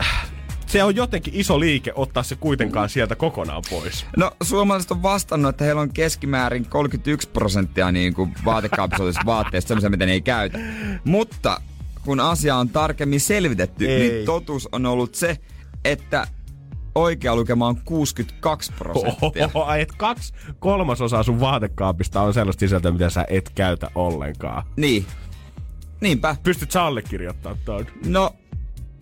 Speaker 4: äh, se on jotenkin iso liike ottaa se kuitenkaan sieltä kokonaan pois.
Speaker 3: No suomalaiset on vastannut, että heillä on keskimäärin 31 prosenttia niin kuin vaatteista, semmoisia, mitä ne ei käytä. Mutta kun asia on tarkemmin selvitetty,
Speaker 4: Ei.
Speaker 3: niin totuus on ollut se, että oikea lukema on 62 prosenttia.
Speaker 4: Oho, et kaksi kolmasosaa sun vaatekaapista on sellaista sisältöä, mitä sä et käytä ollenkaan.
Speaker 3: Niin. Niinpä.
Speaker 4: Pystyt sä allekirjoittamaan tuon?
Speaker 3: No,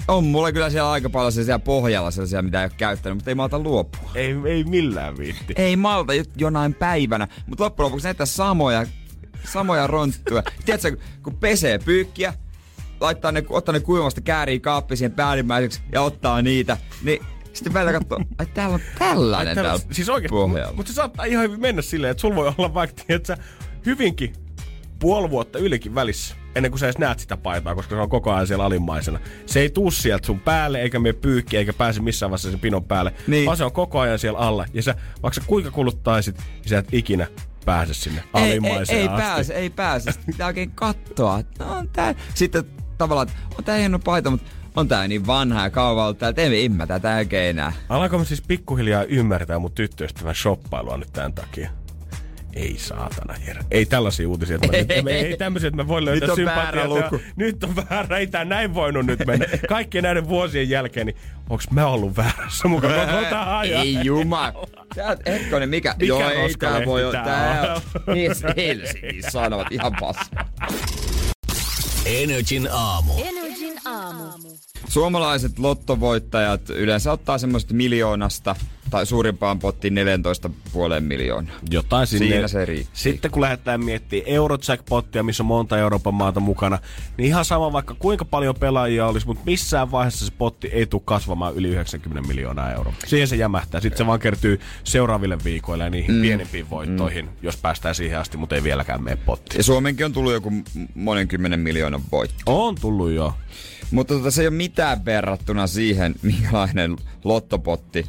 Speaker 3: on mulla kyllä siellä aika paljon sellaisia pohjalla sellaisia, mitä ei ole käyttänyt, mutta ei malta luopua.
Speaker 4: Ei, ei millään viitti.
Speaker 3: Ei malta jo- jonain päivänä, mutta loppujen lopuksi näitä samoja, samoja ronttuja. Tiedätkö, kun pesee pyykkiä, laittaa ne, ottaa ne kuivasta käärii kaappi siihen päällimmäiseksi ja ottaa niitä, niin sitten välillä katsoo, ai täällä on tällainen
Speaker 4: Ai,
Speaker 3: täällä
Speaker 4: siis oikeesti, mutta se saattaa ihan hyvin mennä silleen, että sulla voi olla vaikka, että sä hyvinkin puoli vuotta ylikin välissä, ennen kuin sä edes näet sitä paitaa, koska se on koko ajan siellä alimmaisena. Se ei tuu sieltä sun päälle, eikä mene pyykki, eikä pääse missään vaiheessa sen pinon päälle,
Speaker 3: Niin.
Speaker 4: vaan se on koko ajan siellä alla. Ja sä, vaikka sä kuinka kuluttaisit, niin sä et ikinä pääse sinne
Speaker 3: ei, ei,
Speaker 4: alimmaiseen
Speaker 3: ei
Speaker 4: asti.
Speaker 3: pääse, ei pääse. Sitten pitää oikein katsoa. No, on tää. Sitten tavallaan, että on tää hieno paita, mutta on tää niin vanha ja kauan ollut täällä, että ei mä tätä oikein enää.
Speaker 4: Alanko mä siis pikkuhiljaa ymmärtää mun tyttöystävän shoppailua nyt tämän takia? Ei saatana, Jere. Ei tällaisia uutisia. Että mä nyt, ei, ei tämmöisiä, että mä voin löytää
Speaker 3: Nyt on
Speaker 4: sympatiaa.
Speaker 3: väärä luku.
Speaker 4: Nyt on väärä. Ei tää näin voinut nyt mennä. Kaikkien näiden vuosien jälkeen, niin onks mä ollut väärässä mukaan ajan?
Speaker 3: Ei juma. Tää on hetkonen, mikä?
Speaker 4: Mikä
Speaker 3: Joo, ei tää voi olla.
Speaker 4: tää
Speaker 3: Tää
Speaker 4: on?
Speaker 3: Niin, Helsingin sanovat ihan paskaa.
Speaker 2: Energin aamu.
Speaker 5: Energin aamu.
Speaker 3: Suomalaiset lottovoittajat yleensä ottaa semmoista miljoonasta tai suurimpaan pottiin 14,5 miljoonaa.
Speaker 4: Jotain sinne.
Speaker 3: Siinä se riitti.
Speaker 4: Sitten kun lähdetään miettimään Eurojackpottia, missä on monta Euroopan maata mukana, niin ihan sama vaikka kuinka paljon pelaajia olisi, mutta missään vaiheessa se potti ei tule kasvamaan yli 90 miljoonaa euroa. Siihen se jämähtää. Sitten se vaan kertyy seuraaville viikoille ja niihin mm. pienempiin voittoihin, mm. jos päästään siihen asti, mutta ei vieläkään mene potti.
Speaker 3: Ja Suomenkin on tullut joku monen kymmenen miljoonan voitto.
Speaker 4: On tullut jo.
Speaker 3: Mutta tota, se ei ole mitään verrattuna siihen, minkälainen lottopotti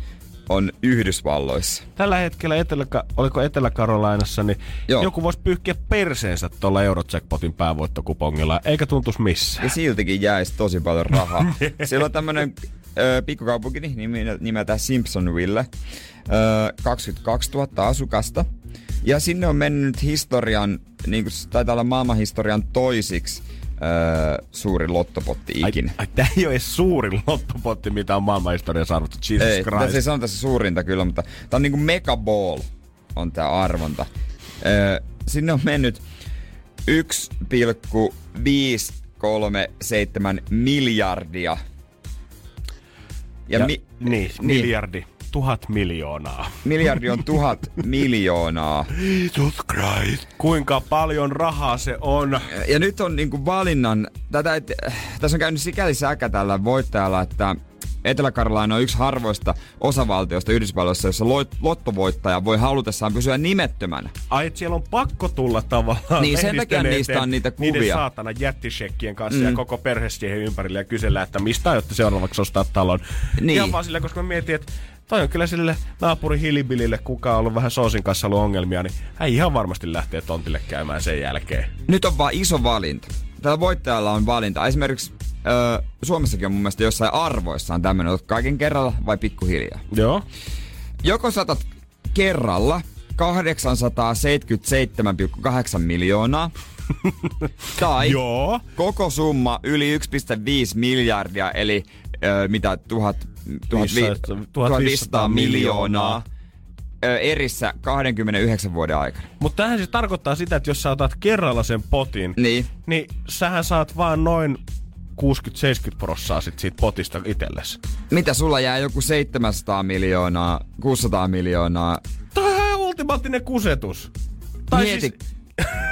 Speaker 3: on Yhdysvalloissa.
Speaker 4: Tällä hetkellä, etelä, oliko Etelä-Karolainassa, niin
Speaker 3: Joo.
Speaker 4: Joku voisi pyyhkiä perseensä tuolla Eurojackpotin päävoittokupongilla, eikä tuntuisi missään.
Speaker 3: Ja siltikin jäisi tosi paljon rahaa. Siellä on tämmönen ö, pikkukaupunki nime- nimeltään Simpsonville. Ö, 22 000 asukasta. Ja sinne on mennyt historian, niin kuin, taitaa olla maailmanhistorian toisiksi ö, suuri lottopotti ikinä.
Speaker 4: Ai, ai tää ei ole edes suurin lottopotti, mitä on maailmanhistoriassa arvottu. Jesus
Speaker 3: Ei,
Speaker 4: Christ.
Speaker 3: tässä ei sanota se suurinta kyllä, mutta tää on niinku mega ball on tää arvonta. Öö, sinne on mennyt 1,537 miljardia. Ja,
Speaker 4: Ja,
Speaker 3: mi-
Speaker 4: niin, niin, miljardi. Tuhat miljoonaa.
Speaker 3: miljardi on tuhat miljoonaa.
Speaker 4: Jesus Christ. Kuinka paljon rahaa se on?
Speaker 3: Ja nyt on niinku valinnan, tätä, et, tässä on käynyt sikäli säkä tällä voittajalla, että Etelä-Karolainen on yksi harvoista osavaltioista Yhdysvalloissa, jossa lot- lottovoittaja voi halutessaan pysyä nimettömänä.
Speaker 4: Ai, et siellä on pakko tulla tavallaan
Speaker 3: Niin, sen takia niistä on niitä
Speaker 4: Niiden
Speaker 3: kuvia.
Speaker 4: saatana jättisekkien kanssa
Speaker 3: Mm.
Speaker 4: ja koko perhe siihen ympärille ja kysellä, että mistä aiotte seuraavaksi ostaa talon.
Speaker 3: Niin.
Speaker 4: Ihan vaan sille, koska mä mietin, että toi on kyllä sille naapuri Hilibilille, kuka on ollut vähän Soosin kanssa ollut ongelmia, niin hän ihan varmasti lähtee tontille käymään sen jälkeen.
Speaker 3: Nyt on vaan iso valinta. Tällä voittajalla on valinta. Esimerkiksi öö, Suomessakin on mun mielestä jossain arvoissaan tämmöinen, otat kaiken kerralla vai pikkuhiljaa.
Speaker 4: Joo.
Speaker 3: Joko saatat kerralla 877,8 miljoonaa, tai
Speaker 4: Joo.
Speaker 3: koko summa yli 1,5 miljardia, eli mitä, 1000,
Speaker 4: 1500
Speaker 3: 1500 miljoonaa erissä 29 vuoden aikana.
Speaker 4: Mutta tähän siis tarkoittaa sitä, että jos sä otat kerralla sen potin,
Speaker 3: Niin.
Speaker 4: niin sähän saat vaan noin 60-70 prossaa sit siitä potista itsellesi.
Speaker 3: Mitä sulla jää joku 700 miljoonaa, 600 miljoonaa?
Speaker 4: Toi on ihan ultimaattinen kusetus. Tai
Speaker 3: Mieti.
Speaker 4: siis,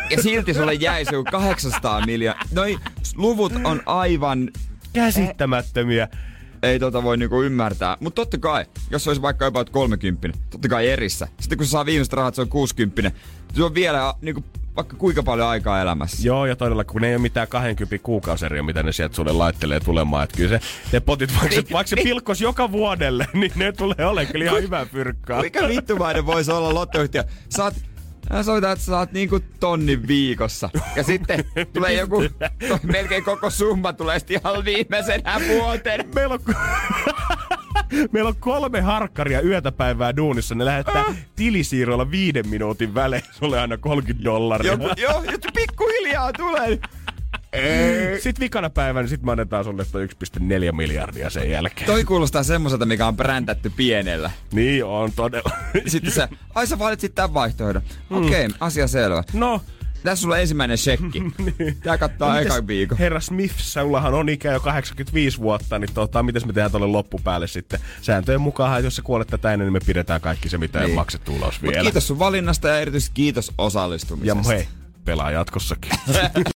Speaker 3: Ja silti sulle jäisi joku 800 miljoonaa. Noi luvut on aivan...
Speaker 4: käsittämättömiä.
Speaker 3: Ei tota voi niinku ymmärtää. Mutta totta kai, jos olisi vaikka about 30, totta kai erissä. Sitten kun se saa viimeiset rahat, se on 60. Se on vielä niinku, vaikka kuinka paljon aikaa elämässä.
Speaker 4: Joo, ja todella, kun ne ei ole mitään 20 kuukauseriä, mitä ne sieltä sulle laittelee tulemaan. Että kyllä se, ne potit, vaikka, se, vaikka se pilkkos joka vuodelle, niin ne tulee olemaan kyllä ihan hyvää pyrkkaa.
Speaker 3: Kuinka vittumainen voisi olla lottoyhtiö? Saat Mä soitan, että saat niinku tonnin viikossa. Ja sitten tulee joku, to, melkein koko summa tulee sitten ihan viimeisenä vuoteen.
Speaker 4: Meillä on, meillä on kolme harkkaria yötä päivää duunissa. Ne lähettää tilisiirroilla viiden minuutin välein sulle aina 30 dollaria.
Speaker 3: Joku, joo, pikkuhiljaa tulee.
Speaker 4: Sitten vikana päivänä sit me annetaan sulle toi 1,4 miljardia sen jälkeen.
Speaker 3: Toi kuulostaa semmoiselta, mikä on bräntätty pienellä.
Speaker 4: Niin on todella.
Speaker 3: Sitten sä, ai sä valitsit tämän vaihtoehdon. Okei, okay, asia selvä.
Speaker 4: No,
Speaker 3: Tässä sulla ensimmäinen shekki. Tää kattaa
Speaker 4: Mites,
Speaker 3: eka viikon.
Speaker 4: Herra Smith, sullahan on ikä jo 85 vuotta, niin tota, miten me tehdään tuolle loppupäälle sitten? Sääntöjen mukaan, jos sä kuolet tätä ennen, niin me pidetään kaikki se, mitä ei
Speaker 3: Niin.
Speaker 4: maksettu ulos
Speaker 3: Mut
Speaker 4: vielä.
Speaker 3: kiitos sun valinnasta ja erityisesti kiitos osallistumisesta.
Speaker 4: Ja hei, pelaa jatkossakin.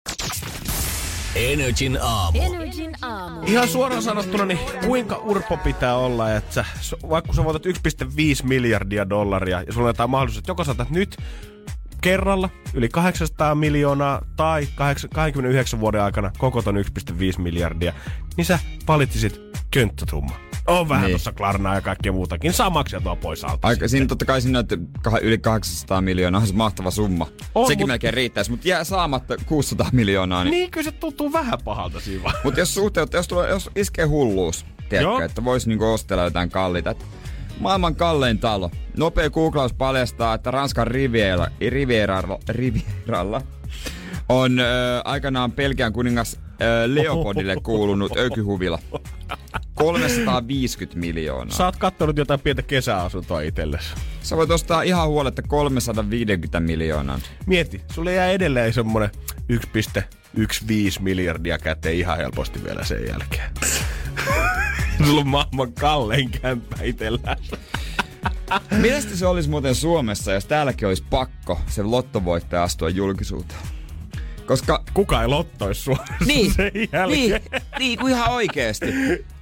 Speaker 2: Energin aamu.
Speaker 5: Energin aamu.
Speaker 4: Ihan suoraan sanottuna, niin kuinka urpo pitää olla, että sä, vaikka sä voitat 1,5 miljardia dollaria ja sulla on jotain mahdollisuus, että joko saatat nyt kerralla yli 800 miljoonaa tai 8 29 vuoden aikana koko ton 1,5 miljardia, niin sä valitsisit könttätumma. On vähän
Speaker 3: Niin.
Speaker 4: tuossa Klarnaa ja kaikkea muutakin. Saa maksia tuo pois alta.
Speaker 3: Aika, siinä totta kai siinä että yli 800 miljoonaa on se mahtava summa.
Speaker 4: On,
Speaker 3: Sekin
Speaker 4: mut-
Speaker 3: melkein riittäisi, mutta jää saamatta 600 miljoonaa. Niin.
Speaker 4: Niin, kyllä se tuntuu vähän pahalta siinä.
Speaker 3: Mutta jos suhteuttaa, jos, tulee, jos iskee hulluus, tiedätkö, että vois niinku ostella jotain kalliita. Maailman kallein talo. Nopea googlaus paljastaa, että Ranskan Riviera, Rivieralla, Rivieralla on ö, aikanaan Pelkian kuningas ö, Leopoldille kuulunut ökyhuvila. 350 miljoonaa.
Speaker 4: Sä oot kattonut jotain pientä kesäasuntoa itsellesi.
Speaker 3: Sä voit ostaa ihan huoletta 350 miljoonaa.
Speaker 4: Mieti, sulle jää edelleen semmonen 1,15 miljardia käteen ihan helposti vielä sen jälkeen. Sulla on maailman kallein kämppä itsellään.
Speaker 3: Mielestäni se olisi muuten Suomessa, jos täälläkin olisi pakko se lottovoittaja astua julkisuuteen? Koska
Speaker 4: Kuka ei lottois Suomessa
Speaker 3: Niin,
Speaker 4: sen jälkeen?
Speaker 3: niin, niin kuin ihan oikeesti.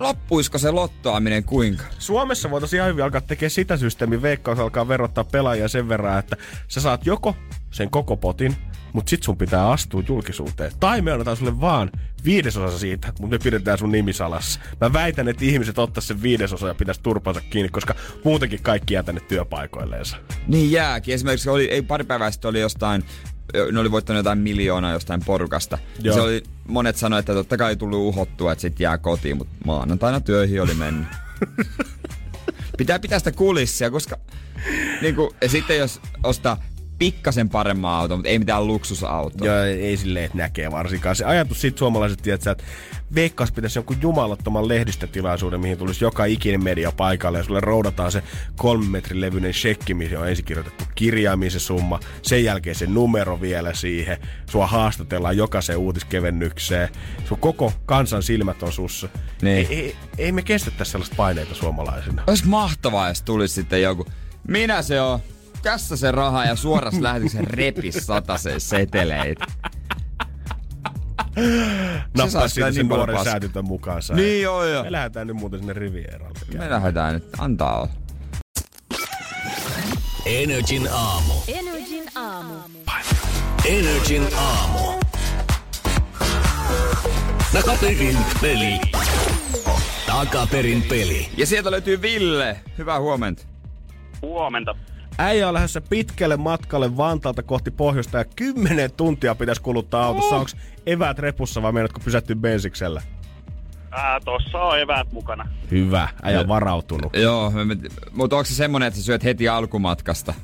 Speaker 3: Loppuisiko se lottoaminen kuinka?
Speaker 4: Suomessa voitaisiin ihan hyvin alkaa tekemään sitä systeemiä. Veikkaus alkaa verottaa pelaajia sen verran, että sä saat joko sen koko potin, mutta sit sun pitää astua julkisuuteen. Tai me annetaan sulle vaan viidesosa siitä, mutta me pidetään sun nimi salassa. Mä väitän, että ihmiset ottaa sen viidesosa ja pitäisi turpansa kiinni, koska muutenkin kaikki jää tänne työpaikoilleensa.
Speaker 3: Niin jääkin. Esimerkiksi oli, ei pari päivää sitten oli jostain, ne oli voittanut jotain miljoonaa jostain porukasta.
Speaker 4: Joo.
Speaker 3: Se oli, monet sanoivat, että totta kai tullut uhottua, että sit jää kotiin, mutta maanantaina työihin oli mennyt. Pitää pitää sitä kulissia, koska niinku, ja sitten jos ostaa pikkasen paremman auton, mutta ei mitään luksusautoa.
Speaker 4: Ja ei silleen, että näkee varsinkaan. Se ajatus siitä suomalaiset, tiedät, että Veikkaus pitäisi jonkun jumalattoman lehdistötilaisuuden, mihin tulisi joka ikinen media paikalle ja sulle roudataan se kolmen metrin levyinen shekki, missä on ensin kirjoitettu se summa, sen jälkeen se numero vielä siihen, sua haastatellaan jokaiseen uutiskevennykseen, sun koko kansan silmät on sussa.
Speaker 3: Niin.
Speaker 4: Ei, ei, ei me kestettäisi sellaista paineita suomalaisina.
Speaker 3: Olisi mahtavaa, jos tulisi sitten joku, minä se on, tässä se raha ja suorassa lähetyksessä repis sataseen seteleitä.
Speaker 4: Nappaa siitä sen
Speaker 3: niin
Speaker 4: nuoren säätytön mukaansa.
Speaker 3: Niin joo joo.
Speaker 4: Me lähdetään nyt muuten sinne Rivieralle.
Speaker 3: Me lähdetään nyt. Antaa olla.
Speaker 2: Energin aamu.
Speaker 5: Energin aamu.
Speaker 2: Energin aamu. Takaperin peli. Takaperin peli.
Speaker 3: Ja sieltä löytyy Ville. Hyvää huomenta.
Speaker 6: Huomenta.
Speaker 4: Äijä on lähdössä pitkälle matkalle Vantaalta kohti pohjoista ja 10 tuntia pitäisi kuluttaa autossa. Onko eväät repussa vai meinaatko pysähtyä bensiksellä?
Speaker 6: Ää, tossa on eväät mukana.
Speaker 4: Hyvä, äijä on varautunut.
Speaker 3: Joo, me- me- mutta onko se semmonen, että sä syöt heti alkumatkasta?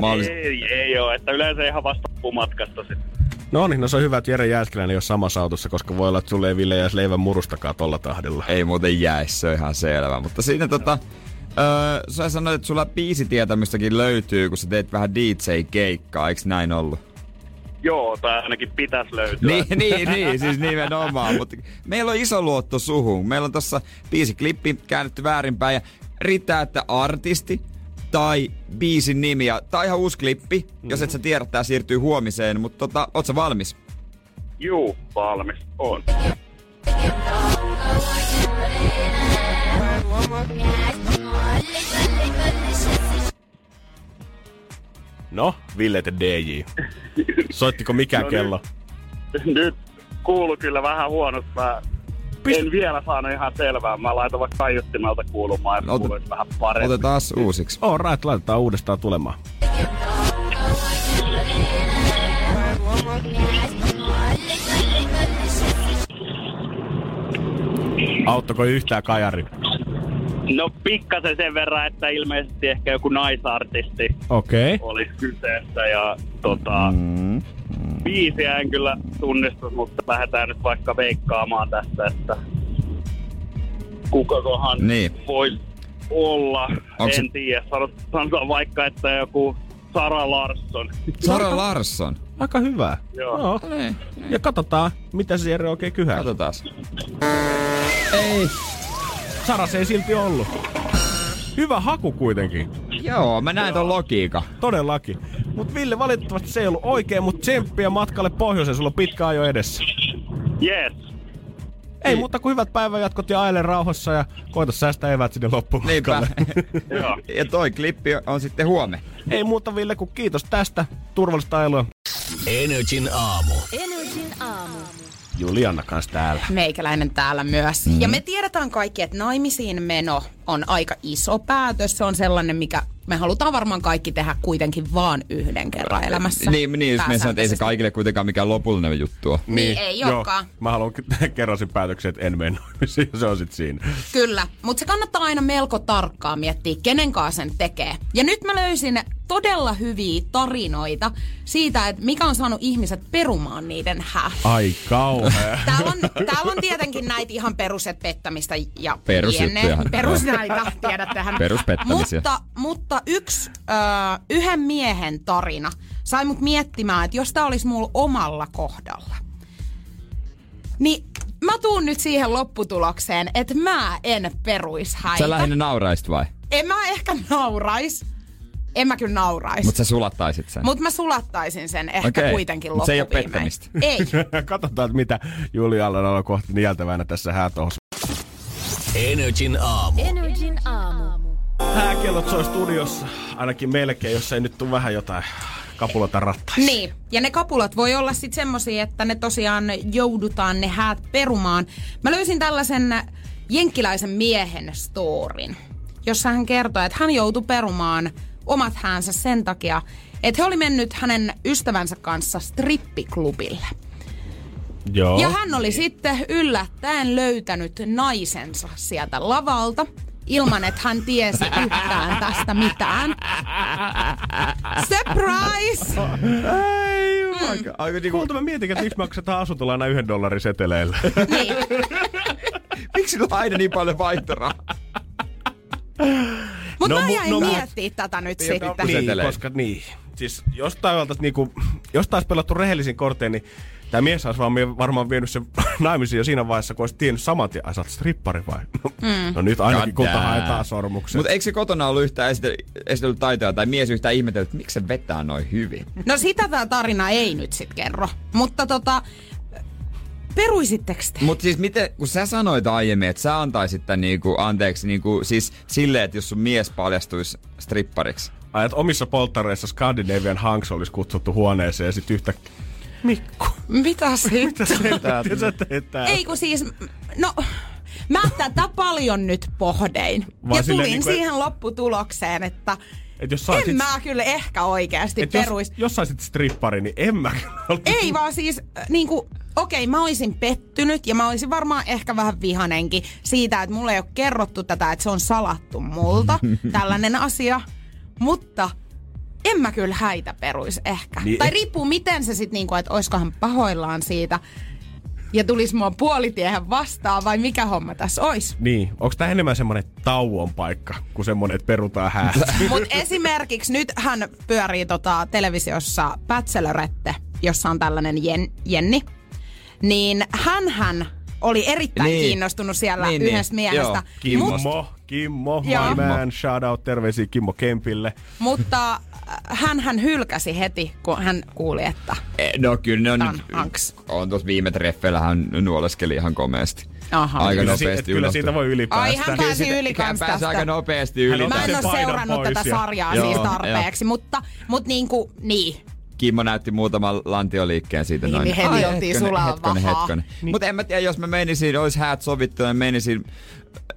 Speaker 3: Mallis...
Speaker 6: Ei, ei oo, että yleensä ihan vasta matkasta sitten.
Speaker 4: No niin, no se on hyvä, että Jere Jääskeläinen ei ole samassa autossa, koska voi olla, että sulle ei Ville jäisi leivän murustakaan tolla tahdilla.
Speaker 3: Ei muuten jäisi, se on ihan selvä. Mutta siinä tota, öö, sä sanoit, että sulla biisitietämystäkin löytyy, kun sä teet vähän DJ-keikkaa, eikö näin ollut?
Speaker 6: Joo, tai ainakin pitäisi löytyä.
Speaker 3: Niin, niin, niin, siis nimenomaan. Mutta meillä on iso luotto suhun. Meillä on tossa biisiklippi käännetty väärinpäin ja riittää, että artisti tai biisin nimi ja tai ihan uusi klippi. Jos et sä tiedä, tää siirtyy huomiseen, mutta tota, oot sä valmis?
Speaker 6: Juu, valmis. On.
Speaker 4: No, Ville te DJ. Soittiko mikä
Speaker 6: No
Speaker 4: kello?
Speaker 6: Nyt kuulu kyllä vähän huonosti. Mä en vielä saanut ihan selvää. Mä laitan vaikka kaiuttimelta kuulumaan, että
Speaker 3: Ota-
Speaker 6: kuuluisi vähän paremmin.
Speaker 3: Otetaan uusiksi.
Speaker 4: All right, laitetaan uudestaan tulemaan. Auttako yhtään kajari?
Speaker 6: No pikkasen sen verran, että ilmeisesti ehkä joku naisartisti.
Speaker 4: Okay.
Speaker 6: olisi kyseessä ja tota, mm. biisiä en kyllä tunnista, mutta lähdetään nyt vaikka veikkaamaan tästä, että kukakohan
Speaker 3: Niin.
Speaker 6: voisi olla.
Speaker 3: Onks
Speaker 6: en tiedä, Sanot- sanotaan vaikka, että joku Sara Larsson.
Speaker 3: Sara Larsson.
Speaker 4: Aika hyvä.
Speaker 6: Joo.
Speaker 4: No.
Speaker 3: Niin,
Speaker 4: Ja katsotaan, mitä se Jere oikein kyhää.
Speaker 3: katsotaan. Ei.
Speaker 4: Sara se ei silti ollut. Hyvä haku kuitenkin.
Speaker 3: Joo, mä näen ton logiikan.
Speaker 4: Todellakin. Mut Ville, valitettavasti se ei ollut oikein, mutta tsemppiä matkalle pohjoiseen, sulla on pitkä ajo edessä.
Speaker 6: Yes.
Speaker 4: Ei muuta kuin hyvät päivänjatkot ja aile rauhassa ja koita säästää evät sinne loppuun.
Speaker 3: Niinpä.
Speaker 6: Joo.
Speaker 3: ja toi klippi on sitten huomenna.
Speaker 4: Ei muuta Ville kuin kiitos tästä. Turvallista ajelua.
Speaker 2: Energin aamu.
Speaker 5: Energin aamu.
Speaker 4: Juliana kanssa täällä.
Speaker 7: Meikäläinen täällä myös. Mm. Ja me tiedetään kaikki, että naimisiin meno on aika iso päätös. Se on sellainen, mikä me halutaan varmaan kaikki tehdä kuitenkin vaan yhden kerran elämässä.
Speaker 3: Niin, niin jos me sanon, että ei se kaikille kuitenkaan mikään lopullinen juttu ole.
Speaker 7: Niin, ei olekaan.
Speaker 4: Mä haluan kerran sen päätöksen, että en mene naimisiin. Se on sit siinä.
Speaker 7: Kyllä, mutta se kannattaa aina melko tarkkaan miettiä, kenen kanssa sen tekee. Ja nyt mä löysin todella hyviä tarinoita siitä, että mikä on saanut ihmiset perumaan niiden hää.
Speaker 4: Ai kauhea.
Speaker 7: Täällä on, täällä on tietenkin näitä ihan peruset pettämistä ja
Speaker 3: Perusjuttuja.
Speaker 7: Perus näitä, tiedättehän.
Speaker 3: Peruspettämisiä.
Speaker 7: Mutta, mutta yksi, ö, yhden miehen tarina sai mut miettimään, että jos tää olisi mulla omalla kohdalla. Niin mä tuun nyt siihen lopputulokseen, että mä en peruis häitä.
Speaker 3: Sä lähinnä nauraisit vai?
Speaker 7: En mä ehkä naurais. En mä kyllä naurais.
Speaker 3: Mutta sä sulattaisit sen.
Speaker 7: Mut mä sulattaisin sen ehkä
Speaker 3: Okei.
Speaker 7: kuitenkin
Speaker 3: Mut se ei
Speaker 7: loppuviimein.
Speaker 3: pettämistä.
Speaker 7: Ei.
Speaker 4: Katsotaan, mitä Julialla on kohti nieltävänä tässä häätohossa.
Speaker 2: Energin aamu.
Speaker 5: Energin aamu.
Speaker 4: Hääkellot soi studiossa, ainakin melkein, jos ei nyt tule vähän jotain kapulota rattaisiin.
Speaker 7: Niin, ja ne kapulat voi olla sitten semmosia, että ne tosiaan joudutaan ne häät perumaan. Mä löysin tällaisen jenkkiläisen miehen storin, jossa hän kertoi, että hän joutui perumaan omat häänsä sen takia, että he oli mennyt hänen ystävänsä kanssa strippiklubille.
Speaker 4: Joo.
Speaker 7: Ja hän oli sitten yllättäen löytänyt naisensa sieltä lavalta ilman, että hän tiesi yhtään tästä mitään. Surprise!
Speaker 4: Ei, aika,
Speaker 3: aika niinku...
Speaker 4: Kuulta mä mietin, että miksi maksetaan asuntolaina yhden dollarin seteleillä.
Speaker 7: Niin.
Speaker 3: Miksi on aina niin paljon vaihtorahaa?
Speaker 7: Mutta
Speaker 4: No,
Speaker 7: mä jäin
Speaker 4: no,
Speaker 7: miettimään tätä nyt sitten.
Speaker 4: niin, koska niin. Siis jostain oltais niinku, pelattu rehellisin kortein, niin tämä mies olisi vaan, varmaan vienyt sen naimisiin jo siinä vaiheessa, kun olisi tiennyt saman tien, ai sä oot strippari vai? No,
Speaker 7: Mm.
Speaker 4: no nyt ainakin
Speaker 3: God
Speaker 4: kulta haetaan sormukset.
Speaker 3: Mutta eikö se kotona ollut yhtään esitellyt, esitellyt taitoja tai mies yhtään ihmetellyt, että miksi se vetää noin hyvin?
Speaker 7: No sitä tämä tarina ei nyt sit kerro. Mutta tota, Peruisitteko te?
Speaker 3: Mutta siis miten, kun sä sanoit aiemmin, että sä antaisit tän niinku, anteeksi niinku, siis silleen, että jos sun mies paljastuisi strippariksi.
Speaker 4: Ai, että omissa polttareissa Scandinavian Hanks olisi kutsuttu huoneeseen ja sitten yhtä... Mikko,
Speaker 7: Mitä sitten?
Speaker 4: mitä sä teet täällä?
Speaker 7: Ei kun siis, no, mä tätä paljon nyt pohdein.
Speaker 4: Vai
Speaker 7: ja tulin
Speaker 4: niinku, et-
Speaker 7: siihen lopputulokseen, että
Speaker 4: Et jos
Speaker 7: en
Speaker 4: saisit,
Speaker 7: mä kyllä ehkä oikeasti
Speaker 4: et jos,
Speaker 7: peruis.
Speaker 4: jos saisit strippari, niin en mä
Speaker 7: Ei vaan siis, äh, niinku, okei, mä olisin pettynyt ja mä olisin varmaan ehkä vähän vihanenkin siitä, että mulle ei ole kerrottu tätä, että se on salattu multa, tällainen asia. Mutta en mä kyllä häitä peruis ehkä.
Speaker 4: Niin
Speaker 7: tai riippuu miten se sitten, niinku, että oiskohan pahoillaan siitä ja tulisi mua puolitiehen vastaan vai mikä homma tässä olisi.
Speaker 4: Niin, onko tämä enemmän semmoinen tauon paikka kuin semmoinen, että perutaan häät?
Speaker 7: Mutta esimerkiksi nyt hän pyörii tota televisiossa Bachelorette, jossa on tällainen Jen, Jenni. Niin hän hän oli erittäin
Speaker 3: Niin.
Speaker 7: kiinnostunut siellä
Speaker 3: Niin,
Speaker 7: niin,
Speaker 3: niin.
Speaker 7: yhdestä miehestä.
Speaker 3: Joo,
Speaker 7: Mut,
Speaker 4: Kimmo,
Speaker 7: Joo.
Speaker 4: my man, shout out, terveisiä Kimmo Kempille.
Speaker 7: mutta hän hän hylkäsi heti, kun hän kuuli, että
Speaker 3: Eh, No kyllä ne on
Speaker 7: on
Speaker 3: nyt, on tuossa viime treffeillä hän nuoleskeli ihan komeasti.
Speaker 7: Aha.
Speaker 3: Aika
Speaker 4: Kyllä, si-
Speaker 3: nopeasti
Speaker 4: et kyllä siitä voi ylipäästä.
Speaker 7: Ai hän pääsi yli kans
Speaker 3: pääsi aika nopeasti
Speaker 4: Hän
Speaker 3: yli.
Speaker 7: Mä en ole seurannut
Speaker 4: pois
Speaker 7: tätä
Speaker 4: ja-
Speaker 7: sarjaa
Speaker 3: Joo,
Speaker 7: siis tarpeeksi, mutta, mutta niinku, niin.
Speaker 3: Kimmo näytti muutaman lantioliikkeen siitä
Speaker 7: Niin,
Speaker 3: noin.
Speaker 7: niin heti oltiin sulaa vahaa.
Speaker 3: Niin. Mutta en mä tiedä, jos mä menisin, olisi häät sovittu ja menisin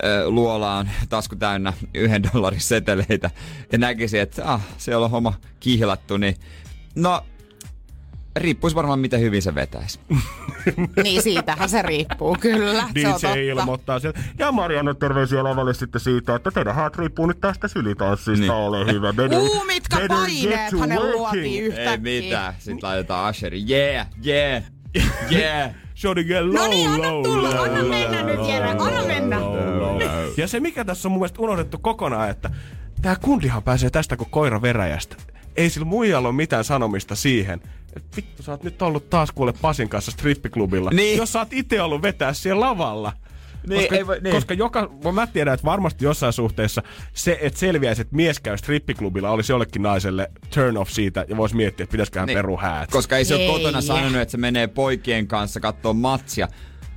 Speaker 3: äh, luolaan tasku täynnä yhden dollarin seteleitä ja näkisin, että ah, siellä on homma kihlattu, niin no, riippuisi varmaan miten hyvin se vetäisi.
Speaker 7: Niin siitähän se riippuu, kyllä. se on totta.
Speaker 4: ilmoittaa sieltä. Ja Marianne terveisiä lavalle sitten siitä, että teidän häät riippuu nyt tästä sylitanssista,
Speaker 3: Niin.
Speaker 4: niin. ole hyvä.
Speaker 7: Uu, mitkä
Speaker 4: better
Speaker 7: paineet
Speaker 4: working.
Speaker 7: luotiin yhtäkkiä.
Speaker 3: Ei mitään. Sitten laitetaan Asheri. Yeah, yeah, yeah.
Speaker 4: Get low,
Speaker 7: No niin, anna
Speaker 4: low,
Speaker 7: tulla,
Speaker 4: low,
Speaker 7: anna
Speaker 4: low,
Speaker 7: mennä nyt,
Speaker 4: low,
Speaker 7: Jere, anna
Speaker 4: low,
Speaker 7: mennä.
Speaker 4: low, low. Ja se mikä tässä on mun mielestä unohdettu kokonaan, että tää kundihan pääsee tästä kuin koira veräjästä. Ei sillä muijalla ole mitään sanomista siihen, että vittu sä oot nyt ollut taas kuule Pasin kanssa strippiklubilla.
Speaker 3: Niin.
Speaker 4: Jos sä oot itse ollut vetää siellä lavalla.
Speaker 3: Niin,
Speaker 4: koska,
Speaker 3: ei voi- niin.
Speaker 4: koska joka, mä tiedän, että varmasti jossain suhteessa se, että selviäisi, että mies käy strippiklubilla, olisi jollekin naiselle turn off siitä ja voisi miettiä, että pitäisikö hän
Speaker 3: Niin.
Speaker 4: peru häät.
Speaker 3: Koska ei se ole kotona sanonut, että se menee poikien kanssa katsoa matsia.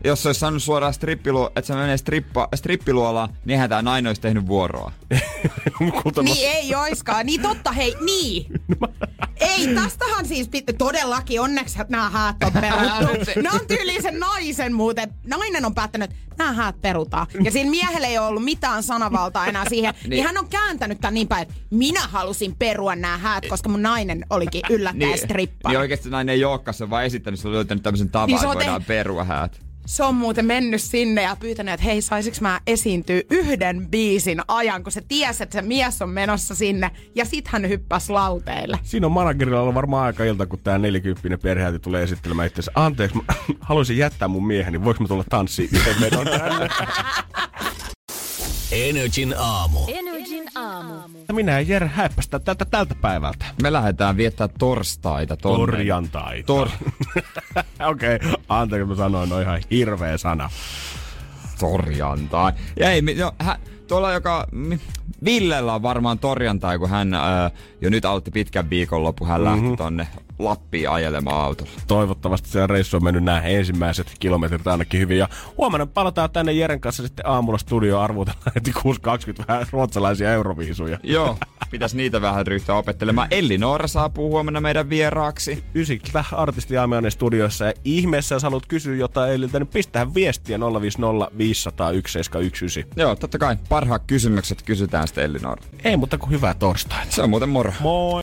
Speaker 3: Jos se olisi sanonut suoraan strippilu- että se menee strippa, strippiluolaan, niin eihän tämä nainen olisi tehnyt vuoroa.
Speaker 4: Kulta-
Speaker 7: Niin ei oiskaan. Niin totta, hei, niin. Ei, tästähän siis pit- todellakin onneksi nämä häät on peruttu. Ne on tyyliin sen naisen muuten. Nainen on päättänyt, että nämä häät perutaan. Ja siinä miehellä ei ole ollut mitään sanavaltaa enää siihen. niin. niin hän on kääntänyt tämän niin päin, että minä halusin perua nämä häät, koska mun nainen olikin yllättäen
Speaker 3: niin,
Speaker 7: strippa.
Speaker 3: niin oikeasti nainen ei olekaan, se vaan esittänyt, se on löytänyt tämmöisen tavan,
Speaker 7: Niin
Speaker 3: että voidaan
Speaker 7: te-
Speaker 3: perua häät.
Speaker 7: Se on muuten mennyt sinne ja pyytänyt, että hei, saisiks mä esiintyä yhden biisin ajan, kun se tiesi, että se mies on menossa sinne. Ja sit hän hyppäs lauteille.
Speaker 4: Siinä on managerilla ollut varmaan aika ilta, kun tää nelikymppinen perheäiti tulee esittelemään itseänsä. Anteeksi, mä haluaisin jättää mun mieheni. Voinko mä tulla tanssiin yhden vedon tänne?
Speaker 2: Energin aamu.
Speaker 5: Energin aamu.
Speaker 4: Minä ja Jere häippästä tältä, tältä päivältä.
Speaker 3: Me lähdetään viettää torstaita tonne.
Speaker 4: Torjantaita.
Speaker 3: Tor-
Speaker 4: Okei, okay, anteeksi mä sanoin, no ihan hirveä sana.
Speaker 3: torjantai. Ja ei, no, hä, tuolla joka... Villellä on varmaan torjantai, kun hän ää, jo nyt aloitti pitkän viikonloppu. Hän mm-hmm. lähti tonne Lappiin ajelemaan autolla.
Speaker 4: Toivottavasti se reissu on mennyt nämä ensimmäiset kilometrit ainakin hyvin. Ja huomenna palataan tänne Jeren kanssa sitten aamulla studioon arvutellaan heti 6.20 vähän ruotsalaisia euroviisuja.
Speaker 3: Joo, pitäisi niitä vähän ryhtyä opettelemaan. Elli Noora saapuu huomenna meidän vieraaksi.
Speaker 4: Ysikkä artisti Aamiainen studioissa ja ihmeessä jos haluat kysyä jotain Elliltä, niin pistähän viestiä 050 501 719.
Speaker 3: Joo, totta kai parhaat kysymykset kysytään sitten Elli Noora.
Speaker 4: Ei, mutta kuin hyvää torstaita.
Speaker 3: Se on muuten moro.
Speaker 4: Moi!